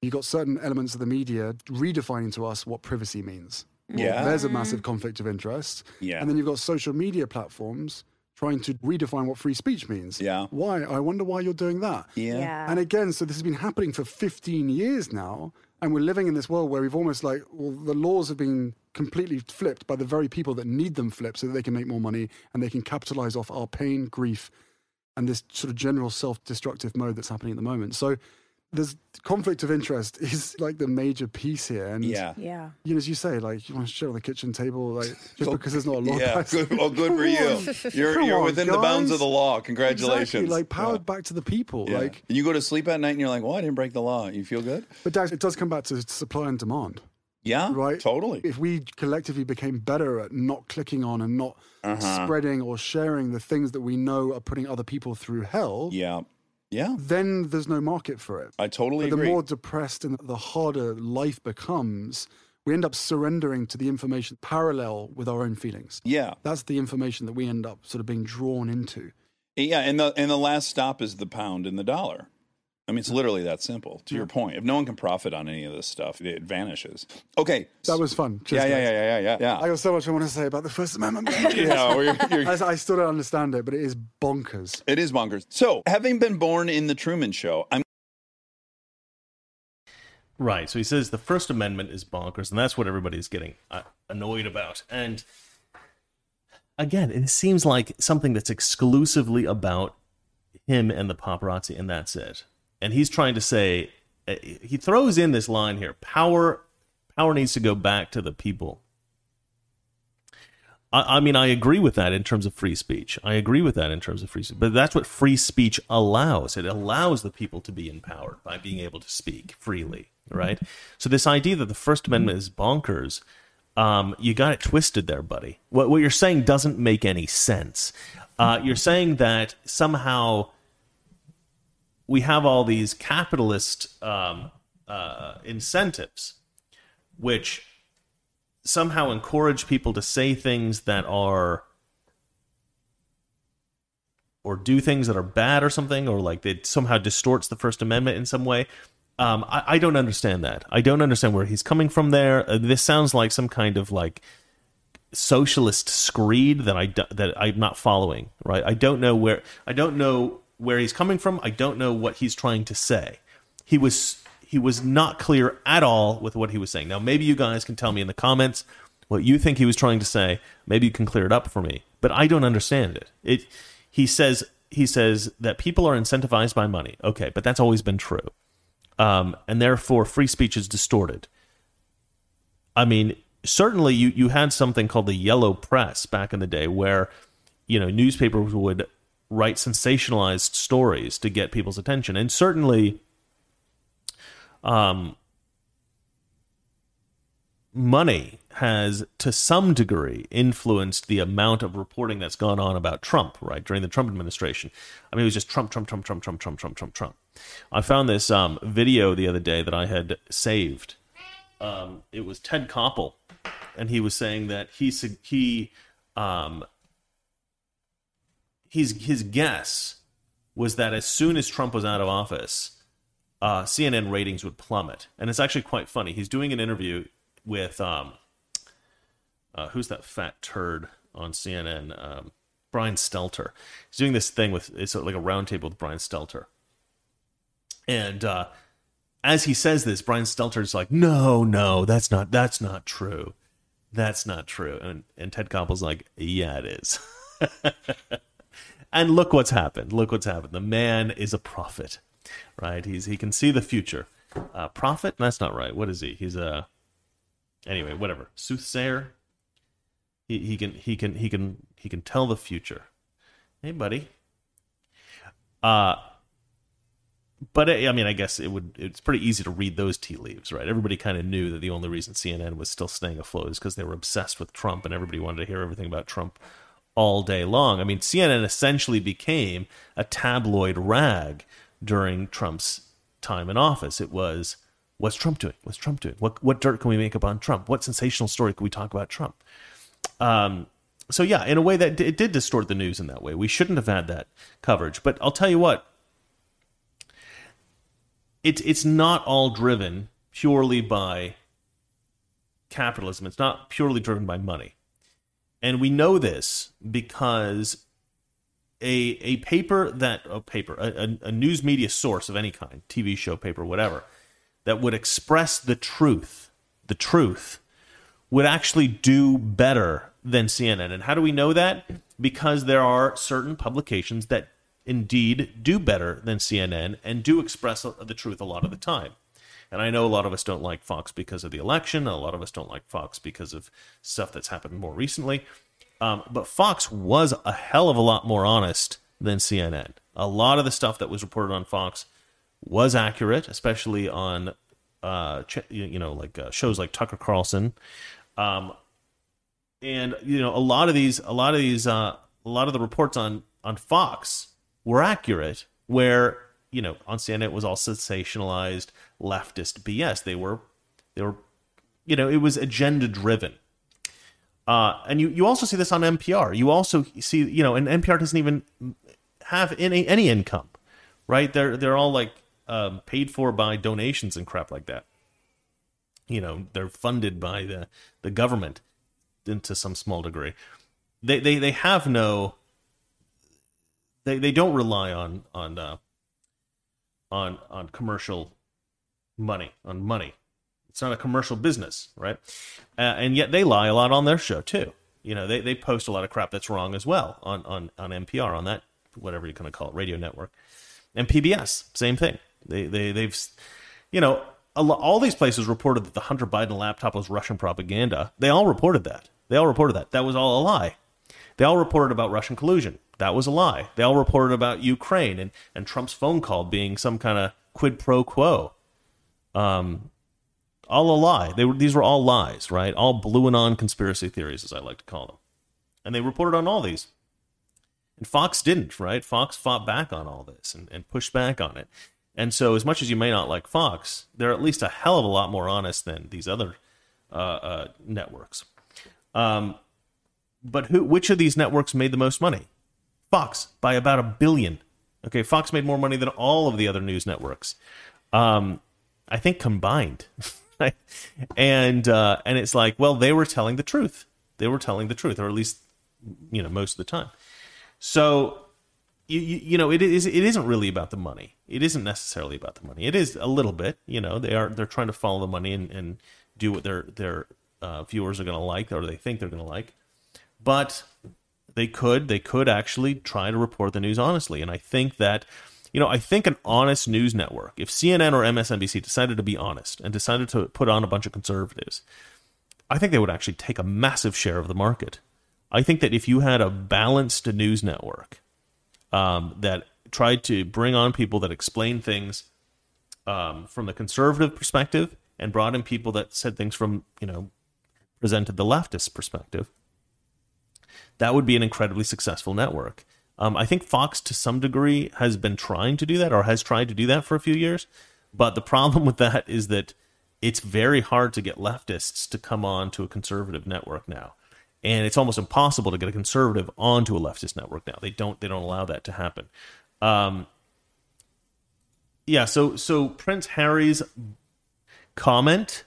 You've got certain elements of the media redefining to us what privacy means. Well, Yeah. There's a massive conflict of interest. Yeah. And then you've got social media platforms trying to redefine what free speech means. Yeah. Why? I wonder why you're doing that. Yeah. Yeah. And again, so this has been happening for 15 years now. And we're living in this world where we've almost like, well, the laws have been completely flipped by the very people that need them flipped so that they can make more money and they can capitalize off our pain, grief, and this sort of general self destructive mode that's happening at the moment. So there's conflict of interest is like the major piece here. And, Yeah. yeah. you know, as you say, like, you want to shit on the kitchen table, like, just because there's not a law. Yeah, good, well, good for you. You're, you're on, within the bounds of the law. Congratulations. Exactly, like powered Yeah. back to the people. Yeah. Like, and you go to sleep at night and you're like, well, I didn't break the law. You feel good? but Dax, it does come back to supply and demand. Yeah, Right. Totally. If we collectively became better at not clicking on and not Uh-huh. spreading or sharing the things that we know are putting other people through hell, Yeah, yeah. then there's no market for it. I totally But the agree. more depressed and the harder life becomes, we end up surrendering to the information parallel with our own feelings. yeah, That's the information that we end up sort of being drawn into. yeah. And the and the last stop is the pound and the dollar. I mean, it's literally that simple. To your point, if no one can profit on any of this stuff, it vanishes. Okay. That was fun. Cheers, yeah, yeah, yeah, yeah, yeah, yeah. I got so much I want to say about the First Amendment. yeah, well, you're- you're- I, I still don't understand it, but it is bonkers. it is bonkers. So, having been born in the Truman Show, I'm Right. So he says the First Amendment is bonkers, and that's what everybody's getting uh, annoyed about. And again, it seems like something that's exclusively about him and the paparazzi, and that's it. And he's trying to say uh, he throws in this line here: power, power needs to go back to the people. I, I mean, I agree with that in terms of free speech. I agree with that in terms of free speech. But that's what free speech allows. It allows the people to be empowered by being able to speak freely, right? So this idea that the First Amendment is bonkers, um, you got it twisted there, buddy. What, what you're saying doesn't make any sense. Uh, you're saying that somehow we have all these capitalist um, uh, incentives, which somehow encourage people to say things that are or do things that are bad or something or like it somehow distorts the first amendment in some way. Um, I, I don't understand that. I don't understand where he's coming from there. Uh, this sounds like some kind of like socialist screed that i that i'm not following right? I don't know where i don't know where he's coming from i don't know what he's trying to say. He was he was not clear at all with what he was saying. Now maybe you guys can tell me in the comments what you think he was trying to say. Maybe you can clear it up for me. But i don't understand it. It he says he says that people are incentivized by money. Okay but that's always been true. Um, and therefore free speech is distorted. I mean certainly you you had something called the yellow press back in the day where you know newspapers would write sensationalized stories to get people's attention. And certainly, um, money has, to some degree, influenced the amount of reporting that's gone on about Trump, right? During the Trump administration. I mean, it was just Trump, Trump, Trump, Trump, Trump, Trump, Trump, Trump. Trump. I found this um, video the other day that I had saved. Um, it was Ted Koppel, and he was saying that he he um, his his guess was that as soon as Trump was out of office, uh, CNN ratings would plummet. And it's actually quite funny. He's doing an interview with um, uh, who's that fat turd on CNN? Um, Brian Stelter. He's doing this thing with it's like a roundtable with Brian Stelter, and uh, as he says this, Brian Stelter's like, "No, no, that's not that's not true, that's not true," and and Ted Koppel's like, "Yeah, it is." and look what's happened. Look what's happened. The man is a prophet, right? He's he can see the future. Uh, prophet? That's not right. What is he? He's a anyway, whatever. Soothsayer. He he can he can he can he can tell the future. Hey, buddy. Uh but I I mean, I guess it would. It's pretty easy to read those tea leaves, right? Everybody kind of knew that the only reason CNN was still staying afloat is because they were obsessed with Trump, and everybody wanted to hear everything about Trump all day long. I mean, CNN essentially became a tabloid rag during Trump's time in office. It was, what's Trump doing? What's Trump doing? What what dirt can we make up on Trump? What sensational story can we talk about Trump? Um, so yeah, in a way that it did distort the news in that way. We shouldn't have had that coverage. But I'll tell you what, it's it's not all driven purely by capitalism. It's not purely driven by money. And we know this because a a paper that a paper a, a, news media source of any kind, TV show, paper, whatever, that would express the truth, the truth, would actually do better than CNN. And how do we know that? Because there are certain publications that indeed do better than CNN and do express the truth a lot of the time. And I know a lot of us don't like Fox because of the election. A lot of us don't like Fox because of stuff that's happened more recently. Um, but Fox was a hell of a lot more honest than CNN. A lot of the stuff that was reported on Fox was accurate, especially on uh, you know like uh, shows like Tucker Carlson. Um, and you know a lot of these, a lot of these, uh, a lot of the reports on on Fox were accurate. Where you know on CNN it was all sensationalized leftist BS. They were they were you know it was agenda driven uh, and you, you also see this on NPR. You also see, you know, and NPR doesn't even have any any income, right? They're they're all like um, paid for by donations and crap like that. You know, they're funded by the the government into some small degree. They they they have no. They they don't rely on on uh, on on commercial money on money it's not a commercial business, right? Uh, and yet they lie a lot on their show too. You know, they, they post a lot of crap that's wrong as well on, on, on NPR, on that, whatever you're going to call it, radio network. And PBS, same thing. They, they, they've, you know, all these places reported that the Hunter Biden laptop was Russian propaganda. They all reported that. They all reported that. That was all a lie. They all reported about Russian collusion. That was a lie. They all reported about Ukraine and, and Trump's phone call being some kind of quid pro quo. Um, all a lie. They were these were all lies, right? All BlueAnon conspiracy theories, as I like to call them. And they reported on all these. And Fox didn't, right? Fox fought back on all this and, and pushed back on it. And so, as much as you may not like Fox, they're at least a hell of a lot more honest than these other uh, uh, networks. Um, but who? Which of these networks made the most money? Fox by about a billion. Okay, Fox made more money than all of the other news networks. Um, I think combined. and uh, and it's like, well, they were telling the truth. They were telling the truth, or at least you know most of the time. So you, you, you know it is it isn't really about the money. It isn't necessarily about the money. It is a little bit. You know they are they're trying to follow the money and, and do what their their uh, viewers are going to like or they think they're going to like. But they could they could actually try to report the news honestly, and I think that you know, I think an honest news network, if CNN or MSNBC decided to be honest and decided to put on a bunch of conservatives, I think they would actually take a massive share of the market. I think that if you had a balanced news network um, that tried to bring on people that explain things um, from the conservative perspective and brought in people that said things from, you know, presented the leftist perspective, that would be an incredibly successful network. Um, I think Fox, to some degree, has been trying to do that or has tried to do that for a few years. But the problem with that is that it's very hard to get leftists to come on to a conservative network now. And it's almost impossible to get a conservative onto a leftist network now. They don't they don't allow that to happen. Um, yeah, so so Prince Harry's comment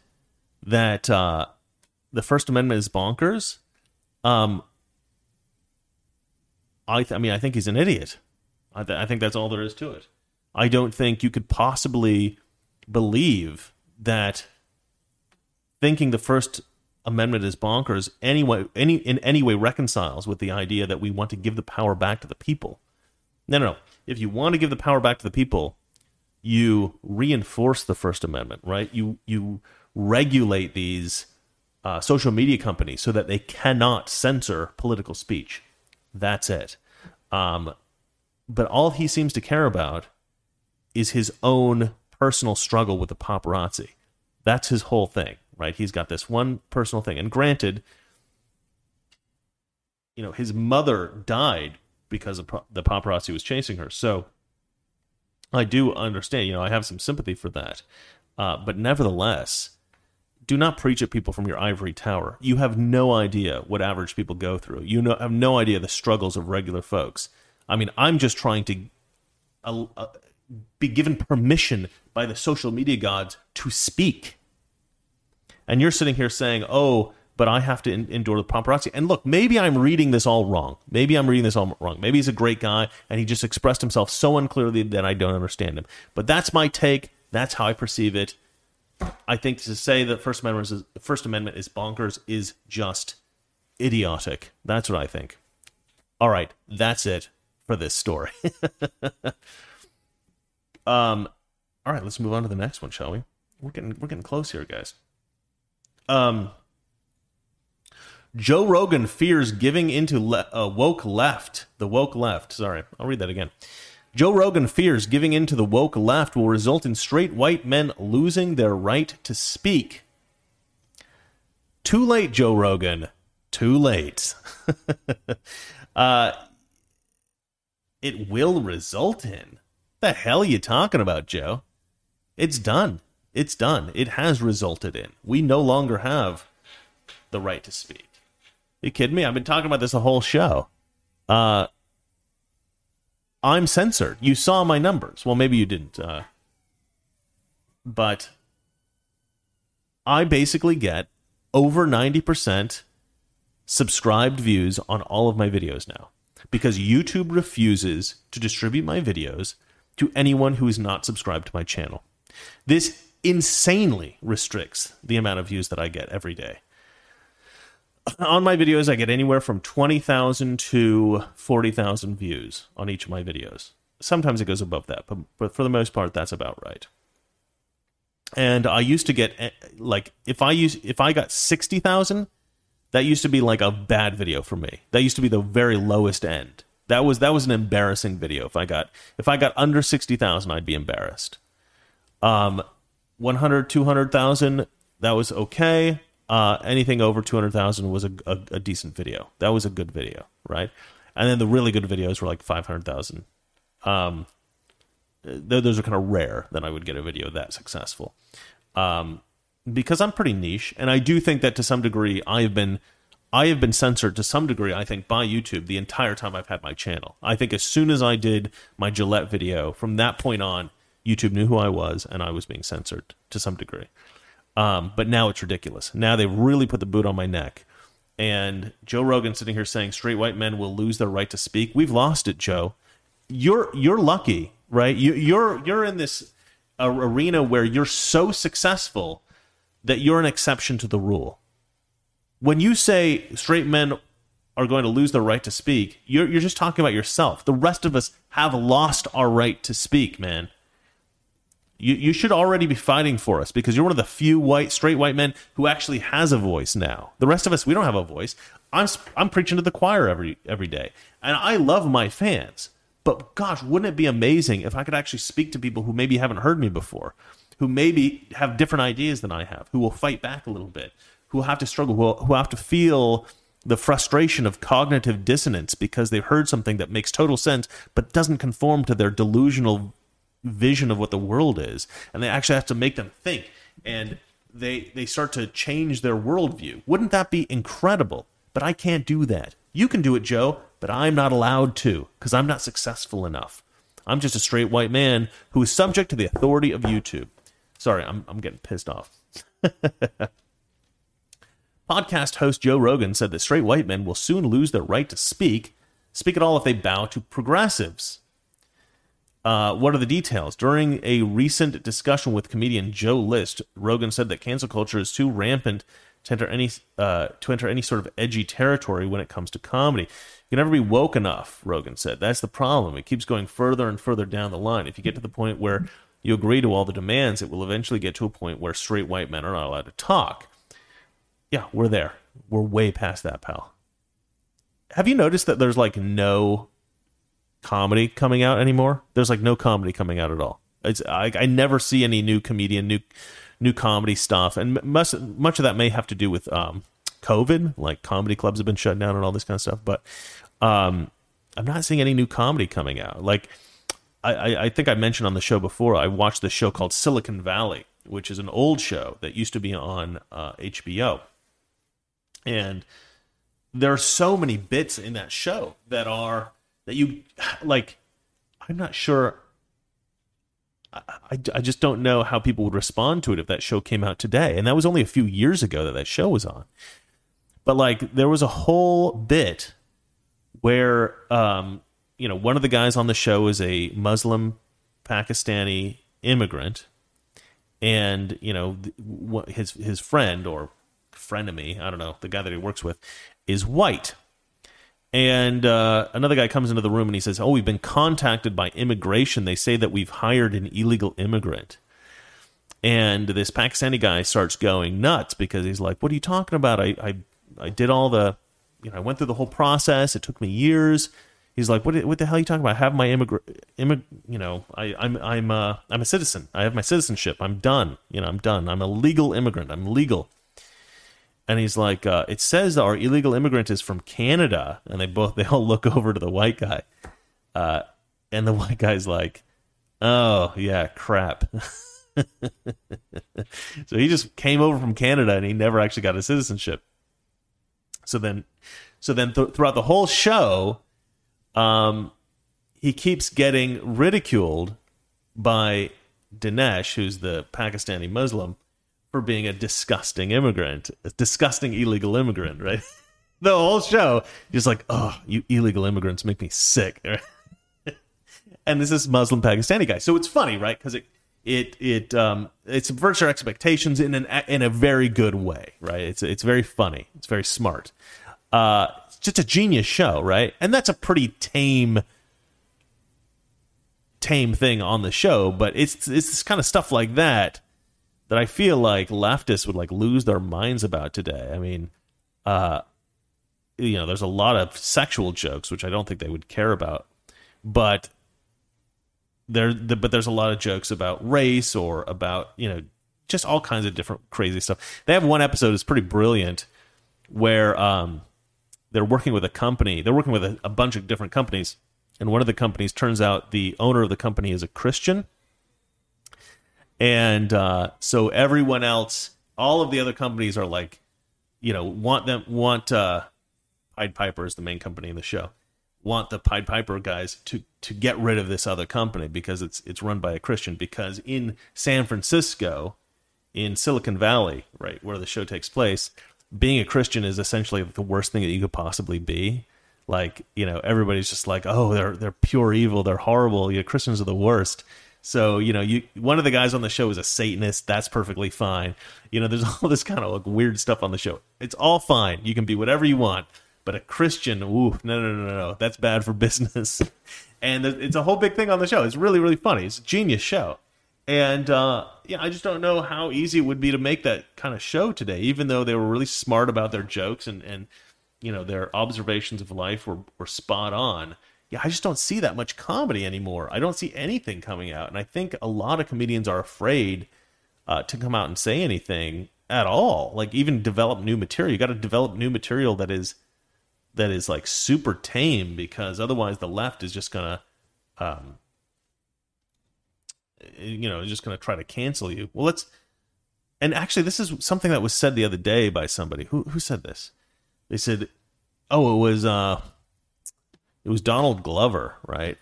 that uh, the First Amendment is bonkers. Um, I, th- I mean, I think he's an idiot. I, th- I think that's all there is to it. I don't think you could possibly believe that thinking the First Amendment is bonkers anyway, any in any way reconciles with the idea that we want to give the power back to the people. No, no, no. If you want to give the power back to the people, you reinforce the First Amendment, right? You you regulate these uh, social media companies so that they cannot censor political speech. That's it. Um, but all he seems to care about is his own personal struggle with the paparazzi. That's his whole thing, right? He's got this one personal thing. And granted, you know, his mother died because the paparazzi was chasing her. So I do understand, you know, I have some sympathy for that. Uh, but nevertheless, do not preach at people from your ivory tower. You have no idea what average people go through. You know, have no idea the struggles of regular folks. I mean, I'm just trying to uh, uh, be given permission by the social media gods to speak. And you're sitting here saying, "Oh, but I have to in- endure the paparazzi." And look, maybe I'm reading this all wrong. Maybe I'm reading this all wrong. Maybe he's a great guy and he just expressed himself so unclearly that I don't understand him. But that's my take. That's how I perceive it. I think to say that First Amendment is First Amendment is bonkers is just idiotic. That's what I think. All right, that's it for this story. um, all right, let's move on to the next one, shall we? We're getting we're getting close here, guys. Um, Joe Rogan fears giving into le- uh, woke left. The woke left. Sorry, I'll read that again. Joe Rogan fears giving in to the woke left will result in straight white men losing their right to speak. Too late, Joe Rogan. Too late. uh, it will result in. What the hell are you talking about, Joe? It's done. It's done. It has resulted in. We no longer have the right to speak. you kidding me? I've been talking about this the whole show. Uh, I'm censored. You saw my numbers. Well, maybe you didn't. Uh, but I basically get over 90% subscribed views on all of my videos now because YouTube refuses to distribute my videos to anyone who is not subscribed to my channel. This insanely restricts the amount of views that I get every day. On my videos, I get anywhere from 20,000 to 40,000 views on each of my videos. Sometimes it goes above that, but, but for the most part, that's about right. And I used to get eh, like if I use if I got 60,000, that used to be like a bad video for me. That used to be the very lowest end. That was that was an embarrassing video. If I got if I got under 60,000, I'd be embarrassed. Um 100 200,000 that was okay. Uh, anything over 200,000 was a, a, a, decent video. That was a good video, right? And then the really good videos were like 500,000. Um, those are kind of rare that I would get a video that successful. Um, because I'm pretty niche, and I do think that to some degree I have been I have been censored to some degree, I think, by YouTube the entire time I've had my channel. I think as soon as I did my Gillette video, from that point on, YouTube knew who I was, and I was being censored to some degree. Um, but now it's ridiculous. Now they've really put the boot on my neck. And Joe Rogan sitting here saying straight white men will lose their right to speak. We've lost it, Joe. You're you're lucky, right? You, you're you're in this arena where you're so successful that you're an exception to the rule. When you say straight men are going to lose their right to speak, you're you're just talking about yourself. The rest of us have lost our right to speak, man. You, you should already be fighting for us because you're one of the few white straight white men who actually has a voice now. The rest of us we don't have a voice. I'm I'm preaching to the choir every every day. And I love my fans. But gosh, wouldn't it be amazing if I could actually speak to people who maybe haven't heard me before, who maybe have different ideas than I have, who will fight back a little bit, who have to struggle, who, who have to feel the frustration of cognitive dissonance because they've heard something that makes total sense but doesn't conform to their delusional vision of what the world is, and they actually have to make them think, and they they start to change their worldview. Wouldn't that be incredible? But I can't do that. You can do it, Joe, but I'm not allowed to because I'm not successful enough. I'm just a straight white man who is subject to the authority of YouTube. Sorry, I'm I'm getting pissed off. Podcast host Joe Rogan said that straight white men will soon lose their right to speak, speak at all if they bow to progressives. Uh, what are the details? During a recent discussion with comedian Joe List, Rogan said that cancel culture is too rampant to enter any uh, to enter any sort of edgy territory when it comes to comedy. You can never be woke enough, Rogan said. That's the problem. It keeps going further and further down the line. If you get to the point where you agree to all the demands, it will eventually get to a point where straight white men are not allowed to talk. Yeah, we're there. We're way past that, pal. Have you noticed that there's like no comedy coming out anymore. There's like no comedy coming out at all. It's I, I never see any new comedian, new new comedy stuff, and much much of that may have to do with um, COVID. Like comedy clubs have been shut down and all this kind of stuff. But um, I'm not seeing any new comedy coming out. Like I, I think I mentioned on the show before, I watched this show called Silicon Valley, which is an old show that used to be on uh, HBO, and there are so many bits in that show that are that you like i'm not sure I, I just don't know how people would respond to it if that show came out today. And that was only a few years ago that that show was on. But like, there was a whole bit where, um, you know, one of the guys on the show is a Muslim Pakistani immigrant, and you know, his his friend or frenemy, I don't know, the guy that he works with, is white. And uh, another guy comes into the room and he says, "Oh, we've been contacted by immigration. They say that we've hired an illegal immigrant." And this Pakistani guy starts going nuts because he's like, "What are you talking about? I I, I did all the, you know, I went through the whole process. It took me years." He's like, "What? What the hell are you talking about? I have my immigrant, immig- you know, I, I'm I'm uh, I'm a citizen. I have my citizenship. I'm done. You know, I'm done. I'm a legal immigrant. I'm legal." And he's like, uh, "It says our illegal immigrant is from Canada," and they both they all look over to the white guy, uh, and the white guy's like, "Oh yeah, crap." so he just came over from Canada and he never actually got a citizenship. So then, so then th- throughout the whole show, um, he keeps getting ridiculed by Dinesh, who's the Pakistani Muslim, for being a disgusting immigrant, a disgusting illegal immigrant, right? the whole show, just like, oh, you illegal immigrants make me sick. and this is Muslim Pakistani guy, so it's funny, right? Because it it it um it subverts your expectations in an in a very good way, right? It's it's very funny, it's very smart. Uh, it's just a genius show, right? And that's a pretty tame tame thing on the show, but it's it's this kind of stuff like that that I feel like leftists would like lose their minds about today. I mean, uh, you know, there's a lot of sexual jokes which I don't think they would care about, but there, the, but there's a lot of jokes about race or about you know just all kinds of different crazy stuff. They have one episode that's pretty brilliant where um, they're working with a company. They're working with a, a bunch of different companies, and one of the companies turns out the owner of the company is a Christian and uh, so everyone else, all of the other companies are like, you know, want them want uh, Pied Piper is the main company in the show, want the Pied Piper guys to to get rid of this other company because it's it's run by a Christian. Because in San Francisco, in Silicon Valley, right where the show takes place, being a Christian is essentially the worst thing that you could possibly be. Like you know, everybody's just like, oh, they're they're pure evil, they're horrible. You know, Christians are the worst so you know, you one of the guys on the show is a Satanist. That's perfectly fine. You know, there's all this kind of like weird stuff on the show. It's all fine. You can be whatever you want. But a Christian, ooh, no, no, no, no, no. That's bad for business. and it's a whole big thing on the show. It's really, really funny. It's a genius show. And uh, yeah, I just don't know how easy it would be to make that kind of show today, even though they were really smart about their jokes and, and you know, their observations of life were, were spot on yeah, I just don't see that much comedy anymore. I don't see anything coming out, and I think a lot of comedians are afraid uh, to come out and say anything at all. Like even develop new material. You got to develop new material that is that is like super tame because otherwise the left is just gonna, um, you know, just gonna try to cancel you. Well, let's. And actually, this is something that was said the other day by somebody. Who who said this? They said, "Oh, it was." uh it was Donald Glover, right?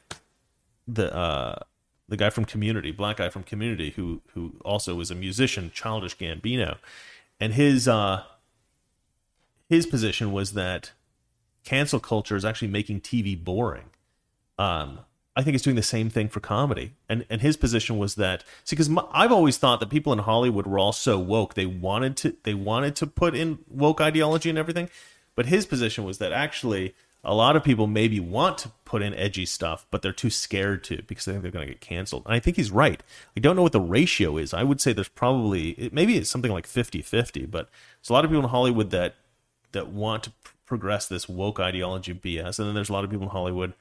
The uh, the guy from Community, black guy from Community, who who also was a musician, Childish Gambino, and his uh, his position was that cancel culture is actually making TV boring. Um, I think it's doing the same thing for comedy. And and his position was that see because I've always thought that people in Hollywood were all so woke they wanted to they wanted to put in woke ideology and everything, but his position was that actually a lot of people maybe want to put in edgy stuff, but they're too scared to because they think they're going to get canceled. And I think he's right. I don't know what the ratio is. I would say there's probably maybe it's something like 50-50, but there's a lot of people in Hollywood that that want to progress this woke ideology BS, and then there's a lot of people in Hollywood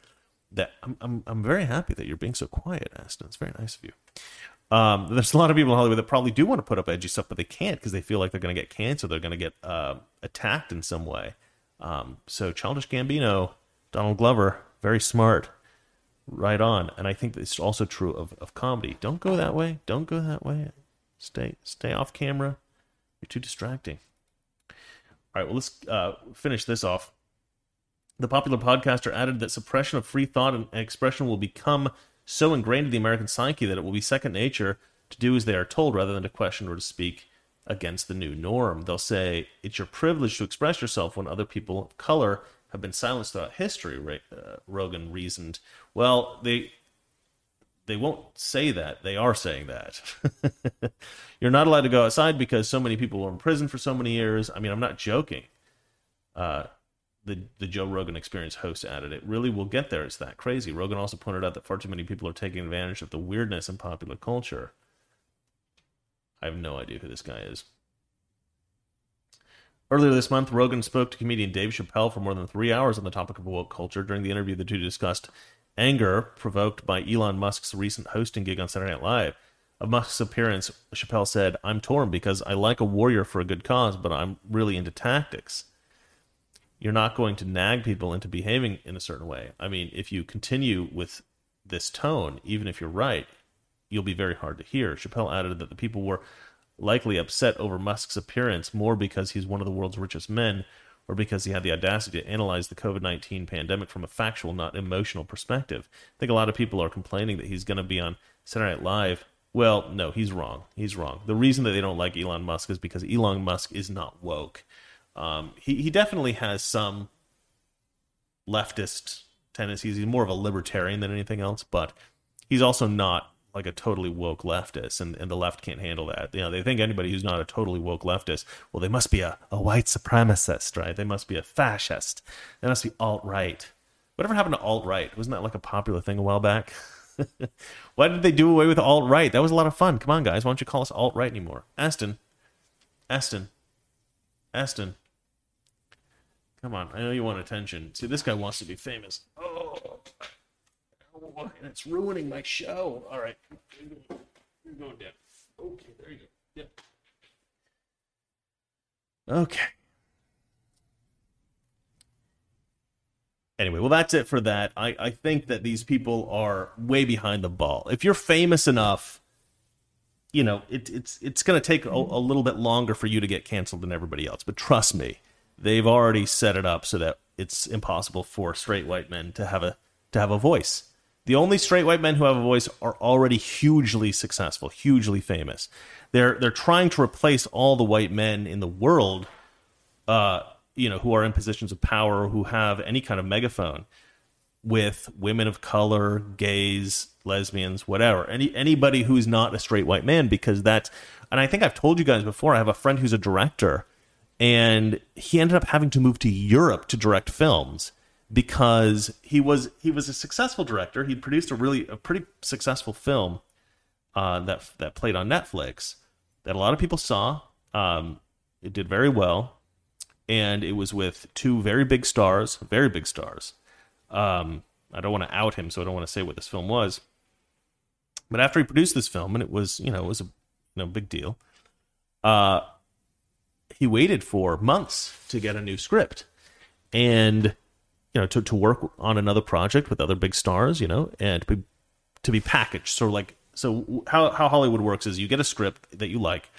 that I'm I'm I'm very happy that you're being so quiet, Aston. It's very nice of you. Um, there's a lot of people in Hollywood that probably do want to put up edgy stuff, but they can't because they feel like they're going to get canceled. They're going to get uh, attacked in some way. Um, so Childish Gambino, Donald Glover, very smart, right on. And I think it's also true of, of comedy. Don't go that way. Don't go that way. Stay stay off camera. You're too distracting. All right, well let's uh, finish this off. The popular podcaster added that suppression of free thought and expression will become so ingrained in the American psyche that it will be second nature to do as they are told rather than to question or to speak against the new norm. They'll say it's your privilege to express yourself when other people of color have been silenced throughout history. Uh, Rogan reasoned. Well, they they won't say that. They are saying that. You're not allowed to go outside because so many people were in prison for so many years. I mean, I'm not joking. Uh, the the Joe Rogan Experience host added, "It really will get there. It's that crazy." Rogan also pointed out that far too many people are taking advantage of the weirdness in popular culture. I have no idea who this guy is. Earlier this month, Rogan spoke to comedian Dave Chappelle for more than three hours on the topic of woke culture. During the interview, the two discussed anger provoked by Elon Musk's recent hosting gig on Saturday Night Live. Of Musk's appearance, Chappelle said, I'm torn because I like a warrior for a good cause, but I'm really into tactics. You're not going to nag people into behaving in a certain way. I mean, if you continue with this tone, even if you're right, you'll be very hard to hear. Chappelle added that the people were likely upset over Musk's appearance more because he's one of the world's richest men or because he had the audacity to analyze the COVID 19 pandemic from a factual, not emotional perspective. I think a lot of people are complaining that he's going to be on Saturday Night Live. Well, no, he's wrong. He's wrong. The reason that they don't like Elon Musk is because Elon Musk is not woke. Um, he, he definitely has some leftist tendencies. He's more of a libertarian than anything else, but he's also not like a totally woke leftist, and, and the left can't handle that. You know, they think anybody who's not a totally woke leftist, well, they must be a, a white supremacist, right? They must be a fascist. They must be alt right. Whatever happened to alt right? Wasn't that like a popular thing a while back? Why did they do away with alt right? That was a lot of fun. Come on, guys. Why don't you call us alt right anymore? Aston. Aston. Aston. Come on. I know you want attention. See, this guy wants to be famous. Oh. And it's ruining my show. All right. You're going down. Okay, there you go. Yep. Okay. Anyway, well, that's it for that. I, I think that these people are way behind the ball. If you're famous enough, you know, it, it's it's going to take a, a little bit longer for you to get canceled than everybody else. But trust me, they've already set it up so that it's impossible for straight white men to have a to have a voice. The only straight white men who have a voice are already hugely successful, hugely famous. They're they're trying to replace all the white men in the world, uh, you know, who are in positions of power, who have any kind of megaphone, with women of color, gays, lesbians, whatever. Any anybody who's not a straight white man, because that's. And I think I've told you guys before. I have a friend who's a director, and he ended up having to move to Europe to direct films because he was he was a successful director. He'd produced a really a pretty successful film uh, that that played on Netflix that a lot of people saw. Um, it did very well, and it was with two very big stars, very big stars. Um, I don't want to out him, so I don't want to say what this film was. But after he produced this film, and it was you know it was a you know big deal, uh, he waited for months to get a new script, and you know to, to work on another project with other big stars you know and to be, to be packaged. So like so how, how hollywood works is you get a script that you like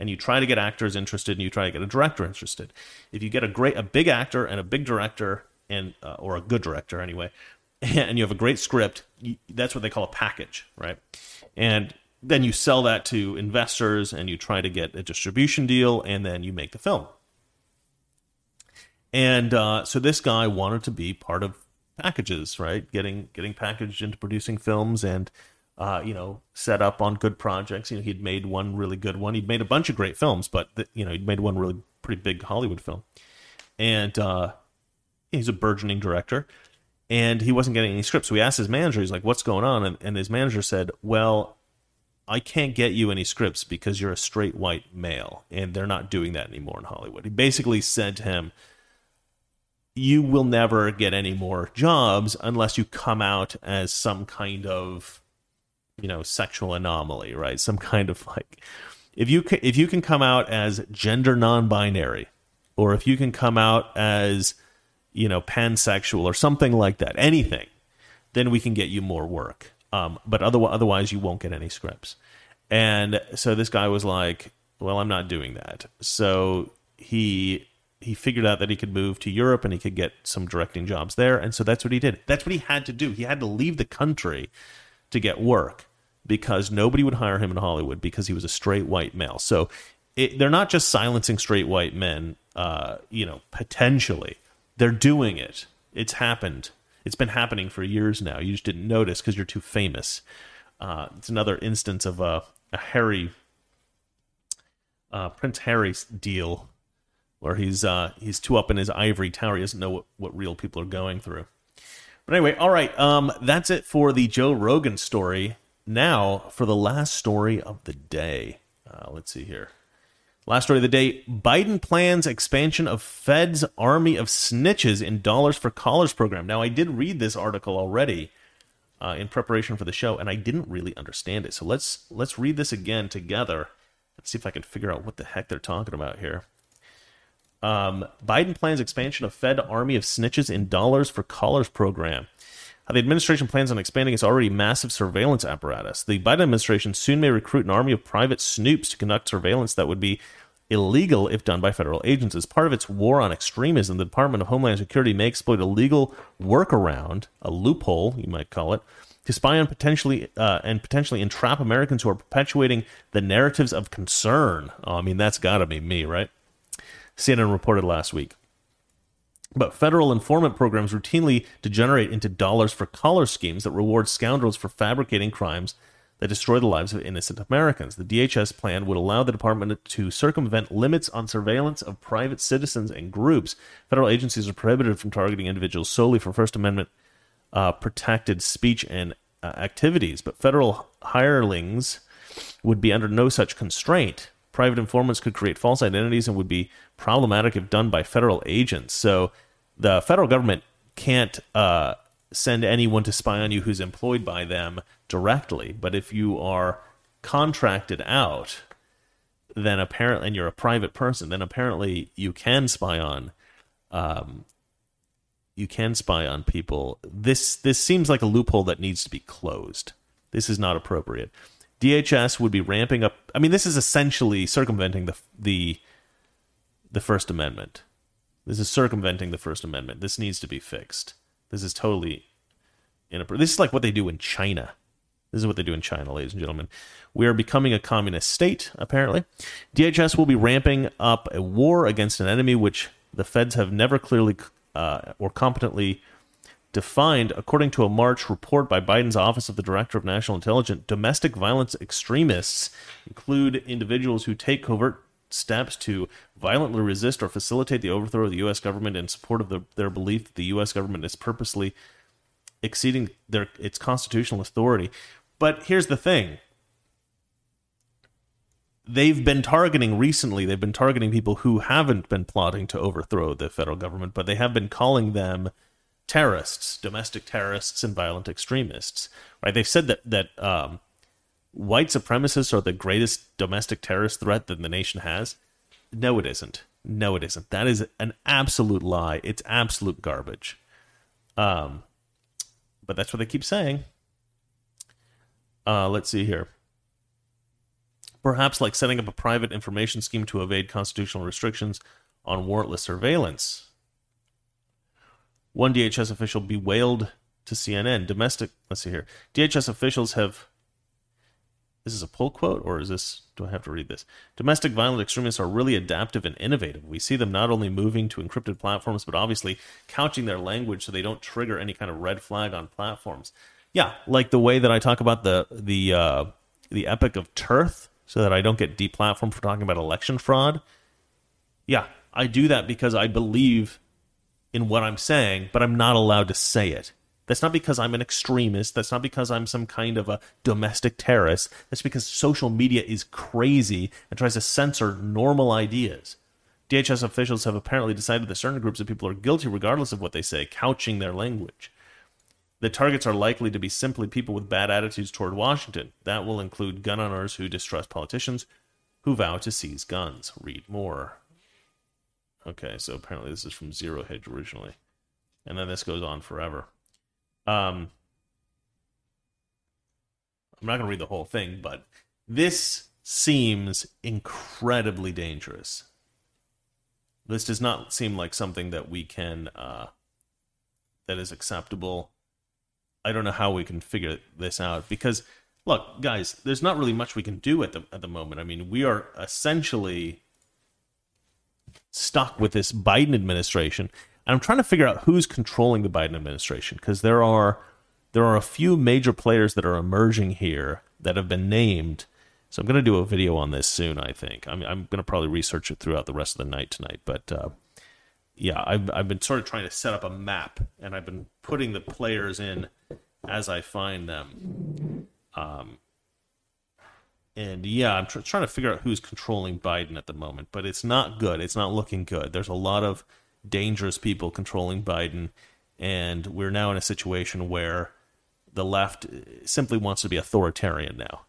and you try to get actors interested and you try to get a director interested. If you get a great a big actor and a big director and uh, or a good director anyway and you have a great script you, that's what they call a package right? And then you sell that to investors and you try to get a distribution deal and then you make the film and uh, so this guy wanted to be part of packages, right? Getting getting packaged into producing films and uh, you know set up on good projects. You know, he'd made one really good one. He'd made a bunch of great films, but you know he'd made one really pretty big Hollywood film. And uh, he's a burgeoning director, and he wasn't getting any scripts. So he asked his manager, he's like, "What's going on?" And, and his manager said, "Well." I can't get you any scripts because you're a straight white male, and they're not doing that anymore in Hollywood. He basically said to him, you will never get any more jobs unless you come out as some kind of you know sexual anomaly right? Some kind of like if you can, if you can come out as gender non-binary or if you can come out as you know pansexual or something like that anything then we can get you more work. Um, but otherwise otherwise you won't get any scripts. And so this guy was like well i'm not doing that. So he he figured out that he could move to Europe and he could get some directing jobs there, and so that's what he did. That's what he had to do. He had to leave the country to get work because nobody would hire him in Hollywood because he was a straight white male. So it, they're not just silencing straight white men, uh, you know, potentially. They're doing it. It's happened. It's been happening for years now. You just didn't notice because you're too famous. Uh, it's another instance of a, a Harry, uh, Prince Harry's deal, where he's uh, he's too up in his ivory tower. He doesn't know what, what real people are going through. But anyway, all right. Um, that's it for the Joe Rogan story. Now for the last story of the day. Uh, let's see here. Last story of the day Biden plans expansion of Fed's army of snitches in dollars for collars program. Now, I did read this article already uh, in preparation for the show, and I didn't really understand it. So let's let's read this again together. Let's see if I can figure out what the heck they're talking about here. Um, Biden plans expansion of Fed army of snitches in dollars for collars program. Uh, the administration plans on expanding its already massive surveillance apparatus. The Biden administration soon may recruit an army of private snoops to conduct surveillance that would be illegal if done by federal agents. As part of its war on extremism, the Department of Homeland Security may exploit a legal workaround, a loophole, you might call it, to spy on potentially uh, and potentially entrap Americans who are perpetuating the narratives of concern. Oh, I mean, that's got to be me, right? CNN reported last week. But federal informant programs routinely degenerate into dollars for collar schemes that reward scoundrels for fabricating crimes that destroy the lives of innocent Americans. The DHS plan would allow the department to circumvent limits on surveillance of private citizens and groups. Federal agencies are prohibited from targeting individuals solely for First Amendment uh, protected speech and uh, activities, but federal hirelings would be under no such constraint. Private informants could create false identities and would be problematic if done by federal agents. So the federal government can't uh, send anyone to spy on you who's employed by them directly. But if you are contracted out, then apparently, and you're a private person, then apparently you can spy on, um, you can spy on people. This this seems like a loophole that needs to be closed. This is not appropriate. DHS would be ramping up. I mean, this is essentially circumventing the the the First Amendment. This is circumventing the First Amendment. This needs to be fixed. This is totally inappropriate. This is like what they do in China. This is what they do in China, ladies and gentlemen. We are becoming a communist state, apparently. DHS will be ramping up a war against an enemy which the feds have never clearly uh, or competently defined, according to a March report by Biden's Office of the Director of National Intelligence. Domestic violence extremists include individuals who take covert steps to violently resist or facilitate the overthrow of the U.S. government in support of the, their belief that the U.S. government is purposely exceeding their its constitutional authority. But here's the thing. They've been targeting recently, they've been targeting people who haven't been plotting to overthrow the federal government, but they have been calling them terrorists, domestic terrorists, and violent extremists. Right? They've said that that um, white supremacists are the greatest domestic terrorist threat that the nation has. No, it isn't. No, it isn't. That is an absolute lie. It's absolute garbage. Um, but that's what they keep saying. Uh, let's see here. Perhaps like setting up a private information scheme to evade constitutional restrictions on warrantless surveillance. One DHS official bewailed to CNN domestic. Let's see here. DHS officials have this is a pull quote, or is this, do I have to read this? Domestic violent extremists are really adaptive and innovative. We see them not only moving to encrypted platforms, but obviously couching their language so they don't trigger any kind of red flag on platforms. Yeah, like the way that I talk about the the uh, the epic of Turth, so that I don't get deplatformed for talking about election fraud. Yeah, I do that because I believe in what I'm saying, but I'm not allowed to say it. That's not because I'm an extremist. That's not because I'm some kind of a domestic terrorist. That's because social media is crazy and tries to censor normal ideas. DHS officials have apparently decided that certain groups of people are guilty regardless of what they say, couching their language. The targets are likely to be simply people with bad attitudes toward Washington. That will include gun owners who distrust politicians who vow to seize guns. Read more. Okay, so apparently this is from Zero Hedge originally. And then this goes on forever. Um, I'm not going to read the whole thing, but this seems incredibly dangerous. This does not seem like something that we can, uh, that is acceptable. I don't know how we can figure this out because look, guys, there's not really much we can do at the at the moment. I mean, we are essentially stuck with this Biden administration, and I'm trying to figure out who's controlling the Biden administration because there are there are a few major players that are emerging here that have been named. So I'm going to do a video on this soon. I think I'm I'm going to probably research it throughout the rest of the night tonight, but. Uh, yeah, I've I've been sort of trying to set up a map, and I've been putting the players in as I find them. Um, and yeah, I'm tr- trying to figure out who's controlling Biden at the moment, but it's not good. It's not looking good. There's a lot of dangerous people controlling Biden, and we're now in a situation where the left simply wants to be authoritarian now.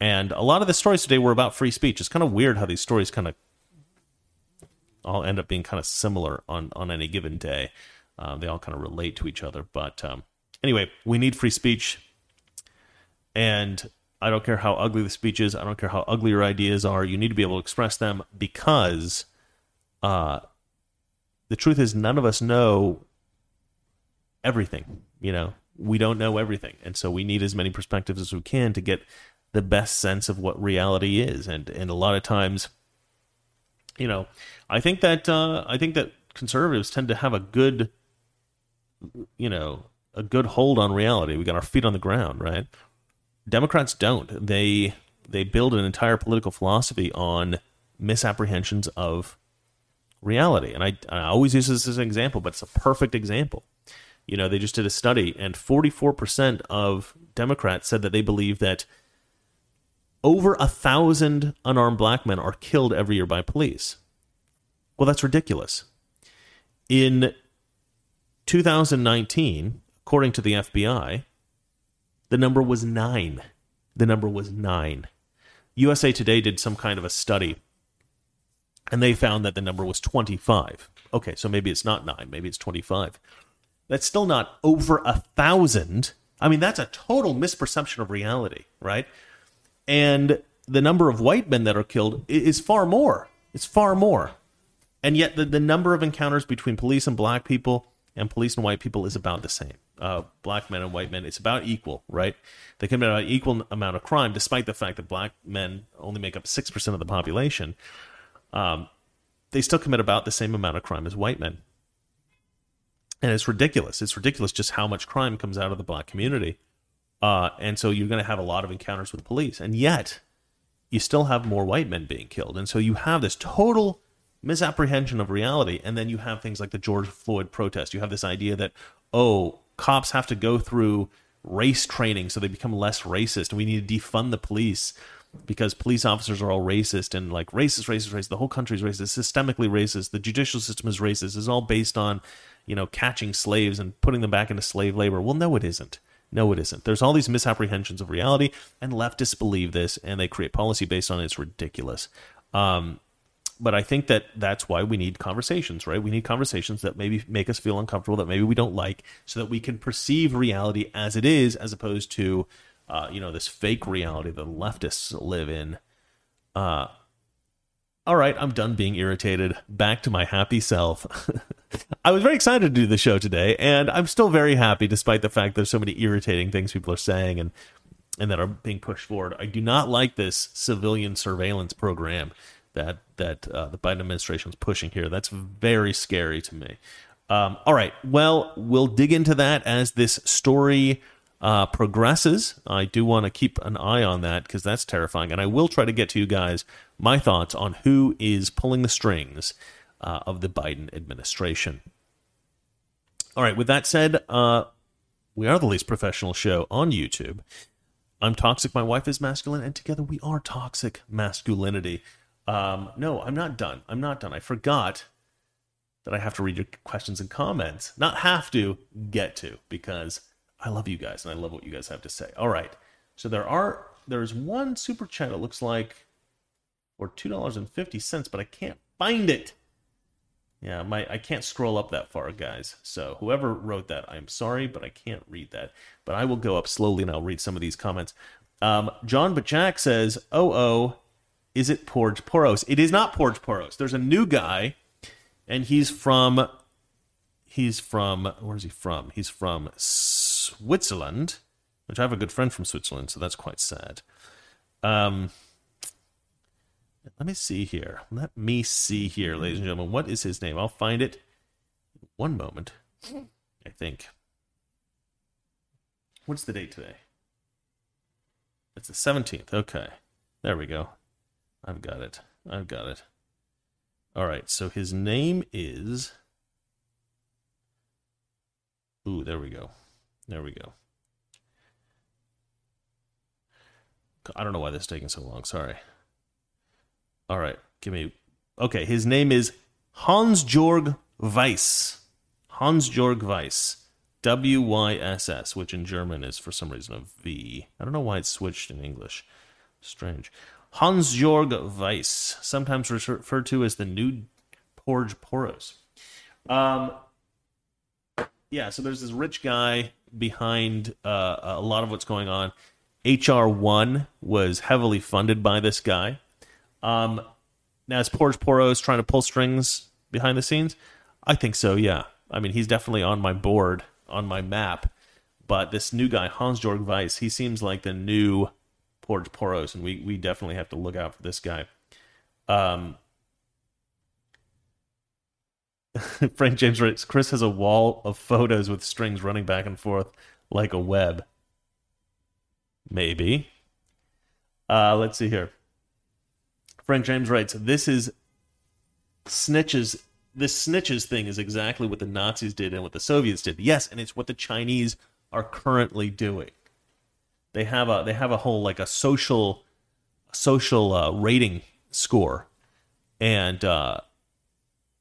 And a lot of the stories today were about free speech. It's kind of weird how these stories kind of all end up being kind of similar on on any given day. Uh, they all kind of relate to each other. But um, anyway, we need free speech, and I don't care how ugly the speech is. I don't care how ugly your ideas are. You need to be able to express them because uh, the truth is, none of us know everything. You know, we don't know everything, and so we need as many perspectives as we can to get the best sense of what reality is. And and a lot of times you know, I think that uh, I think that conservatives tend to have a good, you know, a good hold on reality. We got our feet on the ground, right? Democrats don't. They they build an entire political philosophy on misapprehensions of reality, and I, I always use this as an example, but it's a perfect example. You know, they just did a study, and 44% of Democrats said that they believe that over a thousand unarmed black men are killed every year by police. Well, that's ridiculous. In 2019, according to the FBI, the number was nine. The number was nine. USA Today did some kind of a study, and they found that the number was 25. Okay, so maybe it's not nine, maybe it's 25. That's still not over a thousand. I mean, that's a total misperception of reality, right? and the number of white men that are killed is far more. It's far more. And yet the, the number of encounters between police and black people and police and white people is about the same. Uh, black men and white men, it's about equal, right? They commit an equal amount of crime, despite the fact that black men only make up 6% of the population. Um, they still commit about the same amount of crime as white men. And it's ridiculous. It's ridiculous just how much crime comes out of the black community. Uh, and so you're going to have a lot of encounters with police. And yet, you still have more white men being killed. And so you have this total misapprehension of reality. And then you have things like the George Floyd protest. You have this idea that, oh, cops have to go through race training so they become less racist. And we need to defund the police because police officers are all racist and like racist, racist, racist. The whole country is racist, systemically racist. The judicial system is racist. It's all based on, you know, catching slaves and putting them back into slave labor. Well, no, it isn't. No, it isn't. There's all these misapprehensions of reality, and leftists believe this, and they create policy based on it. It's ridiculous. Um, but I think that that's why we need conversations, right? We need conversations that maybe make us feel uncomfortable, that maybe we don't like, so that we can perceive reality as it is, as opposed to, uh, you know, this fake reality that leftists live in. Uh, all right, I'm done being irritated. Back to my happy self. I was very excited to do the show today, and I'm still very happy despite the fact there's so many irritating things people are saying and and that are being pushed forward. I do not like this civilian surveillance program that that uh, the Biden administration is pushing here. That's very scary to me. Um, all right, well, we'll dig into that as this story uh, progresses. I do want to keep an eye on that because that's terrifying, and I will try to get to you guys my thoughts on who is pulling the strings uh, of the Biden administration. All right, with that said, uh, we are the least professional show on YouTube. I'm toxic, my wife is masculine, and together we are toxic masculinity. Um, no, I'm not done. I'm not done. I forgot that I have to read your questions and comments. Not have to, get to, because I love you guys and I love what you guys have to say. All right. So there are there's one super chat it looks like or $2.50, but I can't find it. Yeah, my I can't scroll up that far, guys. So whoever wrote that, I'm sorry, but I can't read that. But I will go up slowly and I'll read some of these comments. Um, John Bajak says, "Oh oh, is it Porge Poros? It is not Porge Poros. There's a new guy, and he's from he's from where's he from? He's from Switzerland, which I have a good friend from Switzerland, so that's quite sad. Um, let me see here. Let me see here, ladies and gentlemen. What is his name? I'll find it. One moment. I think. What's the date today? It's the 17th. Okay. There we go. I've got it. I've got it. All right. So his name is. Ooh, there we go. There we go. I don't know why this is taking so long. Sorry. All right. Give me. Okay. His name is Hans Georg Wyss. Hans Georg Wyss. W Y S S, which in German is for some reason a V. I don't know why it's switched in English. Strange. Hans Georg Wyss, sometimes referred to as the new Porge Poros. Um, yeah, so there's this rich guy behind uh, a lot of what's going on. HR1 was heavily funded by this guy. Um, now, is Porge Poros trying to pull strings behind the scenes? I think so, yeah. I mean, he's definitely on my board on my map. But this new guy, Hans Georg Wyss, he seems like the new Porge Poros, and we, we definitely have to look out for this guy. Um, Frank James writes Chris has a wall of photos with strings running back and forth like a web. Maybe. Uh, let's see here. Frank James writes This is snitches this snitches thing is exactly what the Nazis did and what the Soviets did. Yes, and it's what the Chinese are currently doing. They have a they have a whole like a social social uh, rating score, and uh,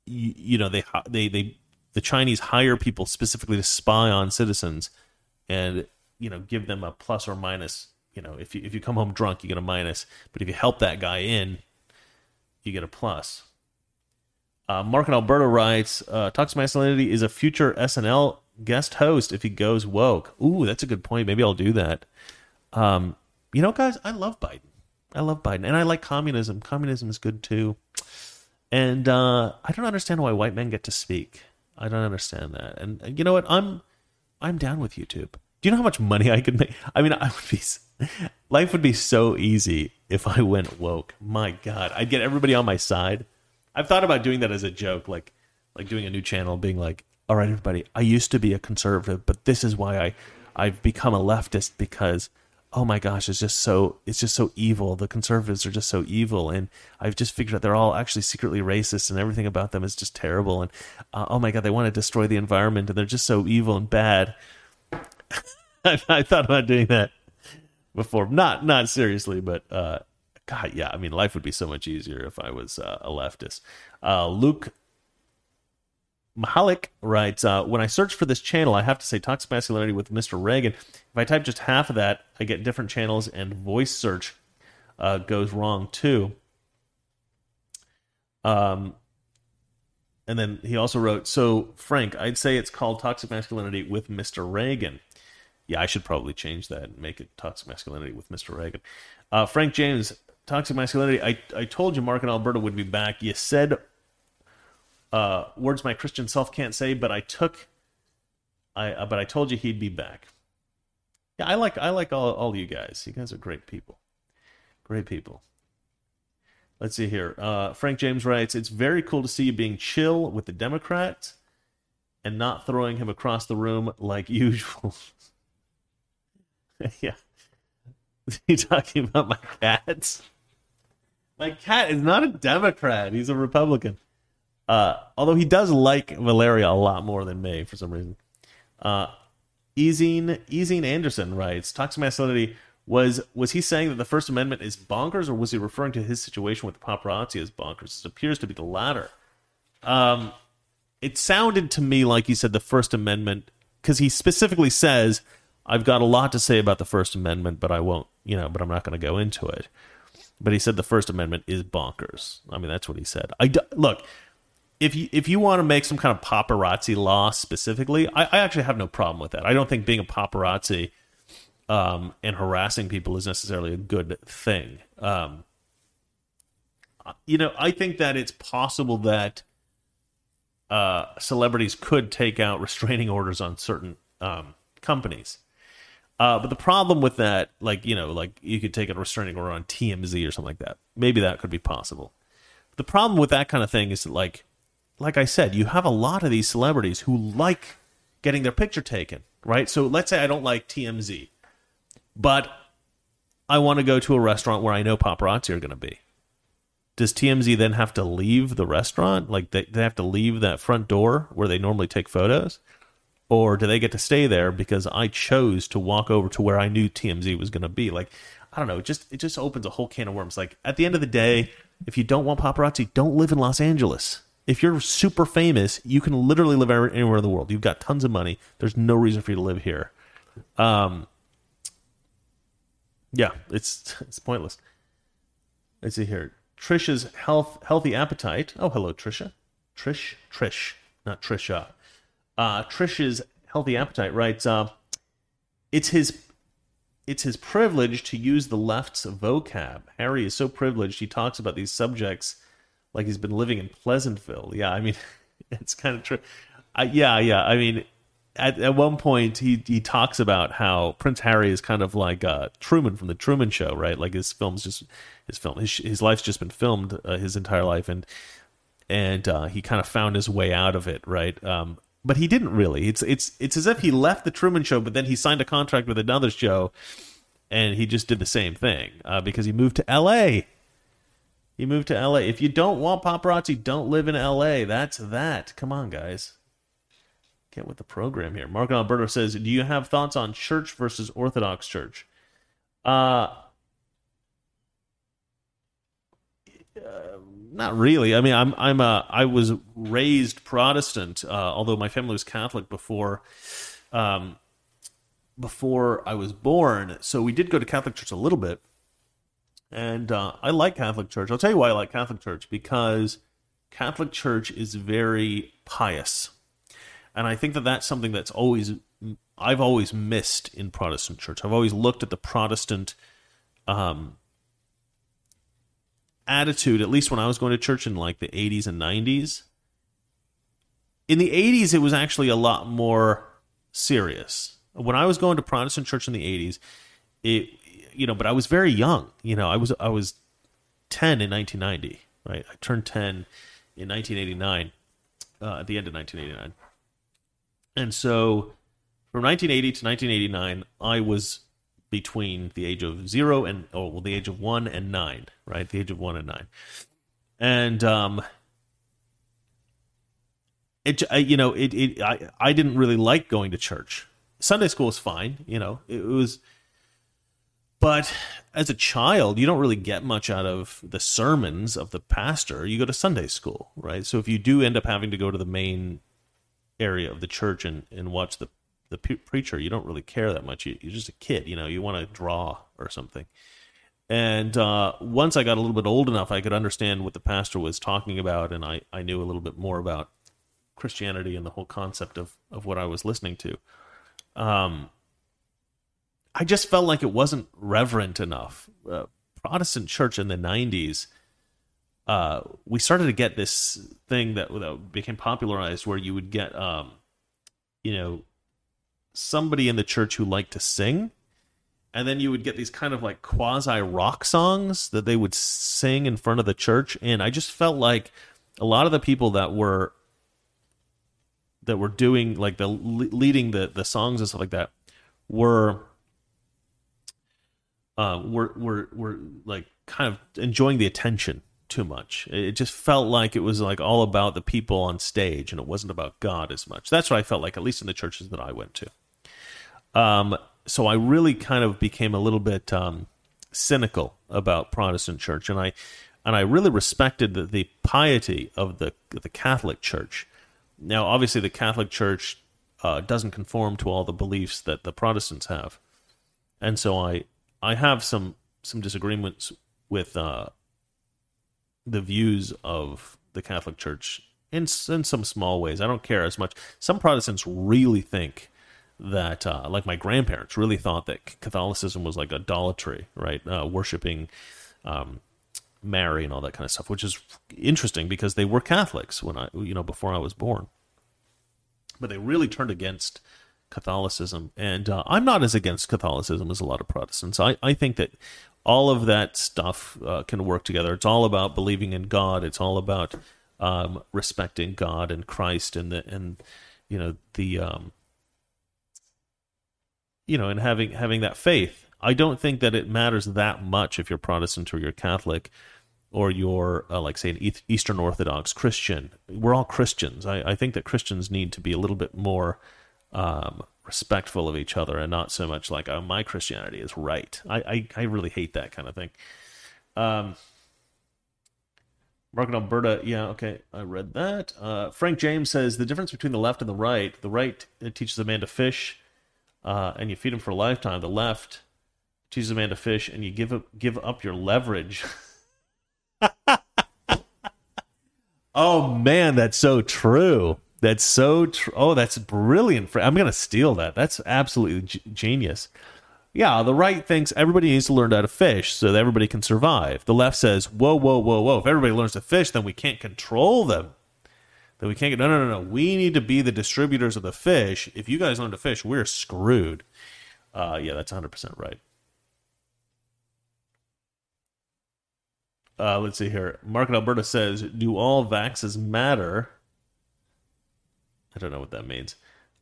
you, you know they they they the Chinese hire people specifically to spy on citizens, and you know give them a plus or minus. You know, if you if you come home drunk, you get a minus, but if you help that guy in, you get a plus. Uh, Mark and Alberto writes, uh, Toxic Masculinity is a future SNL guest host if he goes woke. Ooh, that's a good point. Maybe I'll do that. Um, you know, guys, I love Biden. I love Biden, and I like communism. Communism is good too. And uh, I don't understand why white men get to speak. I don't understand that. And you know what? I'm I'm down with YouTube. Do you know how much money I could make? I mean, I would be life would be so easy if I went woke. My God, I'd get everybody on my side. I've thought about doing that as a joke, like like doing a new channel, being like, "All right, everybody, I used to be a conservative, but this is why I I've become a leftist because." Oh my gosh, it's just so it's just so evil. The conservatives are just so evil, and I've just figured out they're all actually secretly racist, and everything about them is just terrible. And uh, oh my god, they want to destroy the environment, and they're just so evil and bad. I, I, thought about doing that before, not not seriously, but uh, God, yeah. I mean, life would be so much easier if I was uh, a leftist. Uh, Luke Mahalik writes, uh, when I search for this channel, I have to say toxic masculinity with Mr. Reagan. If I type just half of that, I get different channels, and voice search uh, goes wrong too. Um, and then he also wrote, so Frank, I'd say it's called toxic masculinity with Mr. Reagan. Yeah, I should probably change that and make it toxic masculinity with Mr. Reagan. Uh, Frank James toxic masculinity. I, I told you Mark in Alberta would be back. You said uh, words my Christian self can't say, but I took, I uh, but I told you he'd be back. Yeah, I like I like all all you guys. You guys are great people, great people. Let's see here. Uh, Frank James writes, "It's very cool to see you being chill with the Democrat, and not throwing him across the room like usual." yeah. you talking about my cats? My cat is not a Democrat. He's a Republican. Uh, although he does like Valeria a lot more than me for some reason. Uh, Easing, Easing Anderson writes, Toxic masculinity was was he saying that the First Amendment is bonkers, or was he referring to his situation with the paparazzi as bonkers? It appears to be the latter. Um, it sounded to me like he said the First Amendment because he specifically says, "I've got a lot to say about the First Amendment, but I won't, you know, but I'm not going to go into it." But he said the First Amendment is bonkers. I mean, that's what he said. I look if you if you want to make some kind of paparazzi law specifically, I, I actually have no problem with that. I don't think being a paparazzi um, and harassing people is necessarily a good thing. Um, you know, I think that it's possible that uh, celebrities could take out restraining orders on certain um, companies. Uh, but the problem with that, like you know, like you could take a restraining order on TMZ or something like that. Maybe that could be possible. The problem with that kind of thing is that, like, like I said, you have a lot of these celebrities who like getting their picture taken, right? So let's say I don't like TMZ, but I want to go to a restaurant where I know paparazzi are going to be. Does TMZ then have to leave the restaurant? Like they, they have to leave that front door where they normally take photos? Or do they get to stay there because I chose to walk over to where I knew TMZ was going to be? Like, I don't know. It just it just opens a whole can of worms. Like at the end of the day, if you don't want paparazzi, don't live in Los Angeles. If you're super famous, you can literally live anywhere in the world. You've got tons of money. There's no reason for you to live here. Um, yeah, it's it's pointless. Let's see here. Trisha's health healthy appetite. Oh, hello, Trisha. Trish, Trish, not Trisha. Uh, Trish's healthy appetite writes, uh, "It's his, it's his privilege to use the left's vocab. Harry is so privileged. He talks about these subjects like he's been living in Pleasantville. Yeah, I mean, it's kind of true. Yeah, yeah. I mean, at, at one point he he talks about how Prince Harry is kind of like uh, Truman from the Truman Show, right? Like his films just his film his his life's just been filmed uh, his entire life, and and uh, he kind of found his way out of it, right? Um, but he didn't really. It's it's it's as if he left the Truman Show, but then he signed a contract with another show, and he just did the same thing uh, because he moved to L.A. He moved to L.A. If you don't want paparazzi, don't live in L.A. That's that. Come on, guys. Get with the program here. Mark Alberto says, "Do you have thoughts on church versus Orthodox church?" Uh, uh not really. I mean, I'm I'm a I was raised Protestant, uh, although my family was Catholic before, um, before I was born. So we did go to Catholic church a little bit, and uh, I like Catholic church. I'll tell you why I like Catholic church because Catholic church is very pious, and I think that that's something that's always I've always missed in Protestant church. I've always looked at the Protestant. Um, attitude, at least when I was going to church in like the 80s and 90s. In the 80s, it was actually a lot more serious. When I was going to Protestant church in the 80s, it you know, but I was very young. You know, I was I was 10 in 1990, right? I turned 10 in 1989, uh, at the end of 1989. And so from 1980 to 1989, I was between the age of zero and oh well the age of one and nine right the age of one and nine and um it you know it, it I, I didn't really like going to church sunday school was fine you know it was but as a child you don't really get much out of the sermons of the pastor you go to sunday school right so if you do end up having to go to the main area of the church and, and watch the the pre- preacher, you don't really care that much. You, are just a kid, you know. You want to draw or something. And uh, once I got a little bit old enough, I could understand what the pastor was talking about, and I, I knew a little bit more about Christianity and the whole concept of, of what I was listening to. Um, I just felt like it wasn't reverent enough. Uh, Protestant church in the 90s, uh, we started to get this thing that, that became popularized where you would get, um, you know, somebody in the church who liked to sing and then you would get these kind of like quasi rock songs that they would sing in front of the church and i just felt like a lot of the people that were that were doing like the leading the the songs and stuff like that were uh were were were like kind of enjoying the attention too much. It just felt like it was like all about the people on stage and it wasn't about god as much. That's what i felt like at least in the churches that i went to. Um, so I really kind of became a little bit um, cynical about Protestant church, and I and I really respected the, the piety of the the Catholic Church. Now, obviously, the Catholic Church uh, doesn't conform to all the beliefs that the Protestants have, and so I I have some some disagreements with uh, the views of the Catholic Church in in some small ways. I don't care as much. Some Protestants really think that uh, like my grandparents really thought that Catholicism was like idolatry, right? Uh, worshiping um, Mary and all that kind of stuff, which is interesting because they were Catholics when I, you know, before I was born. But they really turned against Catholicism, and uh, I'm not as against Catholicism as a lot of Protestants. I, I think that all of that stuff uh, can work together. It's all about believing in God. It's all about um, respecting God and Christ and the and you know the um, you know and having having that faith. I don't think that it matters that much if you're Protestant or you're Catholic or you're uh, like say an Eastern Orthodox Christian. We're all Christians. I, I think that Christians need to be a little bit more um, respectful of each other and not so much like oh, my Christianity is right. I, I, I really hate that kind of thing. Um, Mark in Alberta, yeah, okay, I read that. Uh, Frank James says the difference between the left and the right: the right teaches a man to fish, uh, and you feed him for a lifetime. The left teaches a man to fish, and you give up give up your leverage. oh man, that's so true. That's so. Oh, that's brilliant. I'm going to steal that. That's absolutely g- genius. Yeah, the right thinks everybody needs to learn how to fish so that everybody can survive. The left says, whoa, whoa, whoa, whoa. If everybody learns to fish, then we can't control them. Then we can't get, no, no, no, no. We need to be the distributors of the fish. If you guys learn to fish, we're screwed. Uh, yeah, that's 100% right. Uh, let's see here. Mark in Alberta says, "Do all vaxes matter?" I don't know what that means.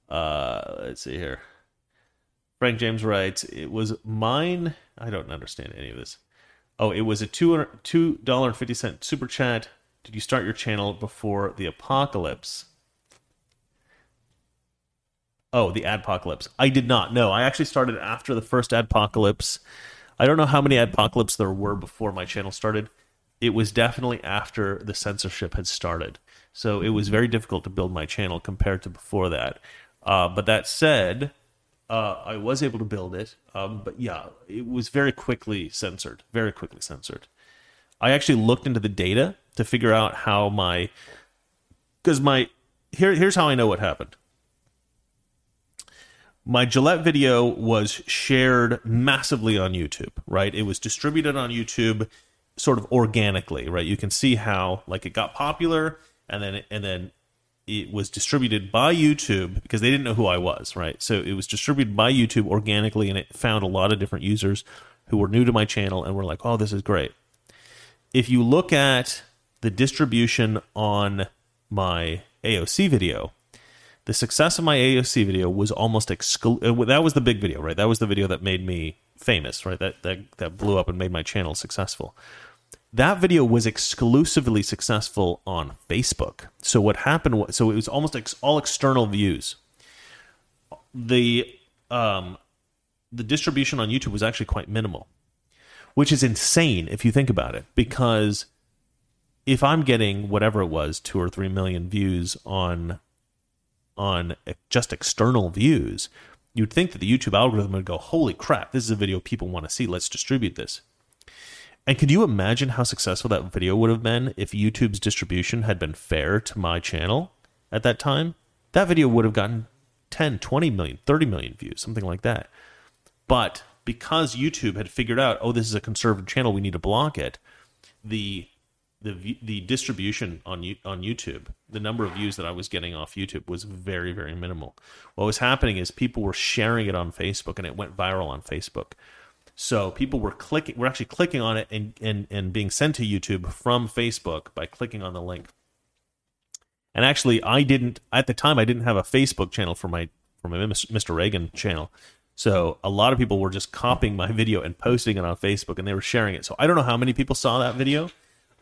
Uh, let's see here. Frank James writes, "It was mine." I don't understand any of this. Oh, it was a two two dollar and fifty cent super chat. Did you start your channel before the apocalypse? Oh, the adpocalypse. I did not. No, I actually started after the first adpocalypse. I don't know how many adpocalypse there were before my channel started it was definitely after the censorship had started. So it was very difficult to build my channel compared to before that. Uh, but that said, uh, I was able to build it. Um, but yeah, it was very quickly censored, very quickly censored. I actually looked into the data to figure out how my, because my, here, here's how I know what happened. My Gillette video was shared massively on YouTube, right? It was distributed on YouTube sort of organically, right? You can see how like it got popular and then and then it was distributed by YouTube because they didn't know who I was, right? So it was distributed by YouTube organically and it found a lot of different users who were new to my channel and were like, "Oh, this is great." If you look at the distribution on my AOC video, the success of my AOC video was almost exclu- uh, that was the big video, right? That was the video that made me famous, right? That that that blew up and made my channel successful that video was exclusively successful on Facebook. So what happened was, so it was almost ex- all external views. The um, the distribution on YouTube was actually quite minimal, which is insane if you think about it. Because if I'm getting whatever it was, two or three million views on on just external views, you'd think that the YouTube algorithm would go, "Holy crap! This is a video people want to see. Let's distribute this." And could you imagine how successful that video would have been if YouTube's distribution had been fair to my channel at that time? That video would have gotten 10, 20 million, 30 million views, something like that. But because YouTube had figured out, oh, this is a conservative channel, we need to block it, the the the distribution on on YouTube, the number of views that I was getting off YouTube was very very minimal. What was happening is people were sharing it on Facebook and it went viral on Facebook. So people were clicking, were actually clicking on it and, and, and being sent to YouTube from Facebook by clicking on the link. And actually, I didn't at the time. I didn't have a Facebook channel for my for my Mr. Reagan channel. So a lot of people were just copying my video and posting it on Facebook, and they were sharing it. So I don't know how many people saw that video,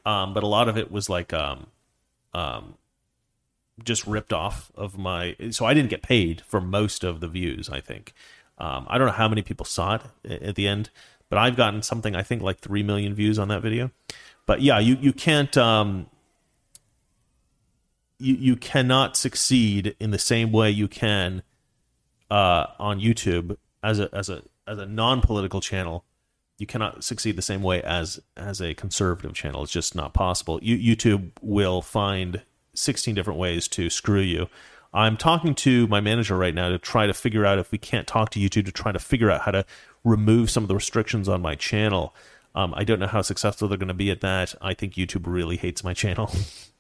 um, but a lot of it was like um, um, just ripped off of my. So I didn't get paid for most of the views. I think um, I don't know how many people saw it at the end, but I've gotten something I think like three million views on that video. But yeah, you you can't um, you you cannot succeed in the same way you can uh, on YouTube as a as a as a non political channel. You cannot succeed the same way as as a conservative channel. It's just not possible. You, YouTube will find sixteen different ways to screw you I'm talking to my manager right now to try to figure out if we can't talk to YouTube to try to figure out how to remove some of the restrictions on my channel. Um, I don't know how successful they're going to be at that. I think YouTube really hates my channel.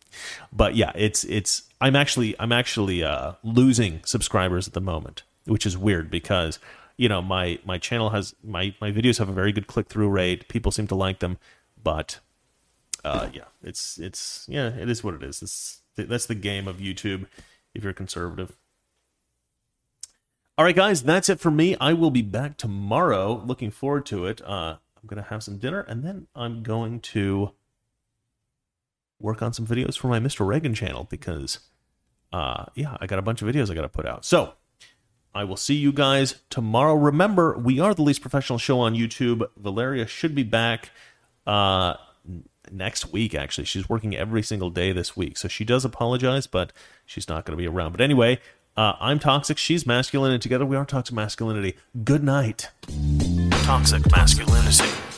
but yeah, it's it's I'm actually I'm actually uh, losing subscribers at the moment. which is weird because you know my my channel has my my videos have a very good click through rate. People seem to like them, but uh, yeah, it's it's yeah, it is what it is. It's, that's the game of YouTube if you're conservative. All right, guys, that's it for me. I will be back tomorrow. Looking forward to it. Uh, I'm gonna have some dinner, and then I'm going to work on some videos for my Mr. Reagan channel because, uh, yeah, I got a bunch of videos I got to put out. So I will see you guys tomorrow. Remember, we are the least professional show on YouTube. Valeria should be back uh, next week, actually. She's working every single day this week. So she does apologize, but she's not going to be around. But anyway, uh, I'm toxic. She's masculine. And together we are toxic masculinity. Good night. Toxic masculinity.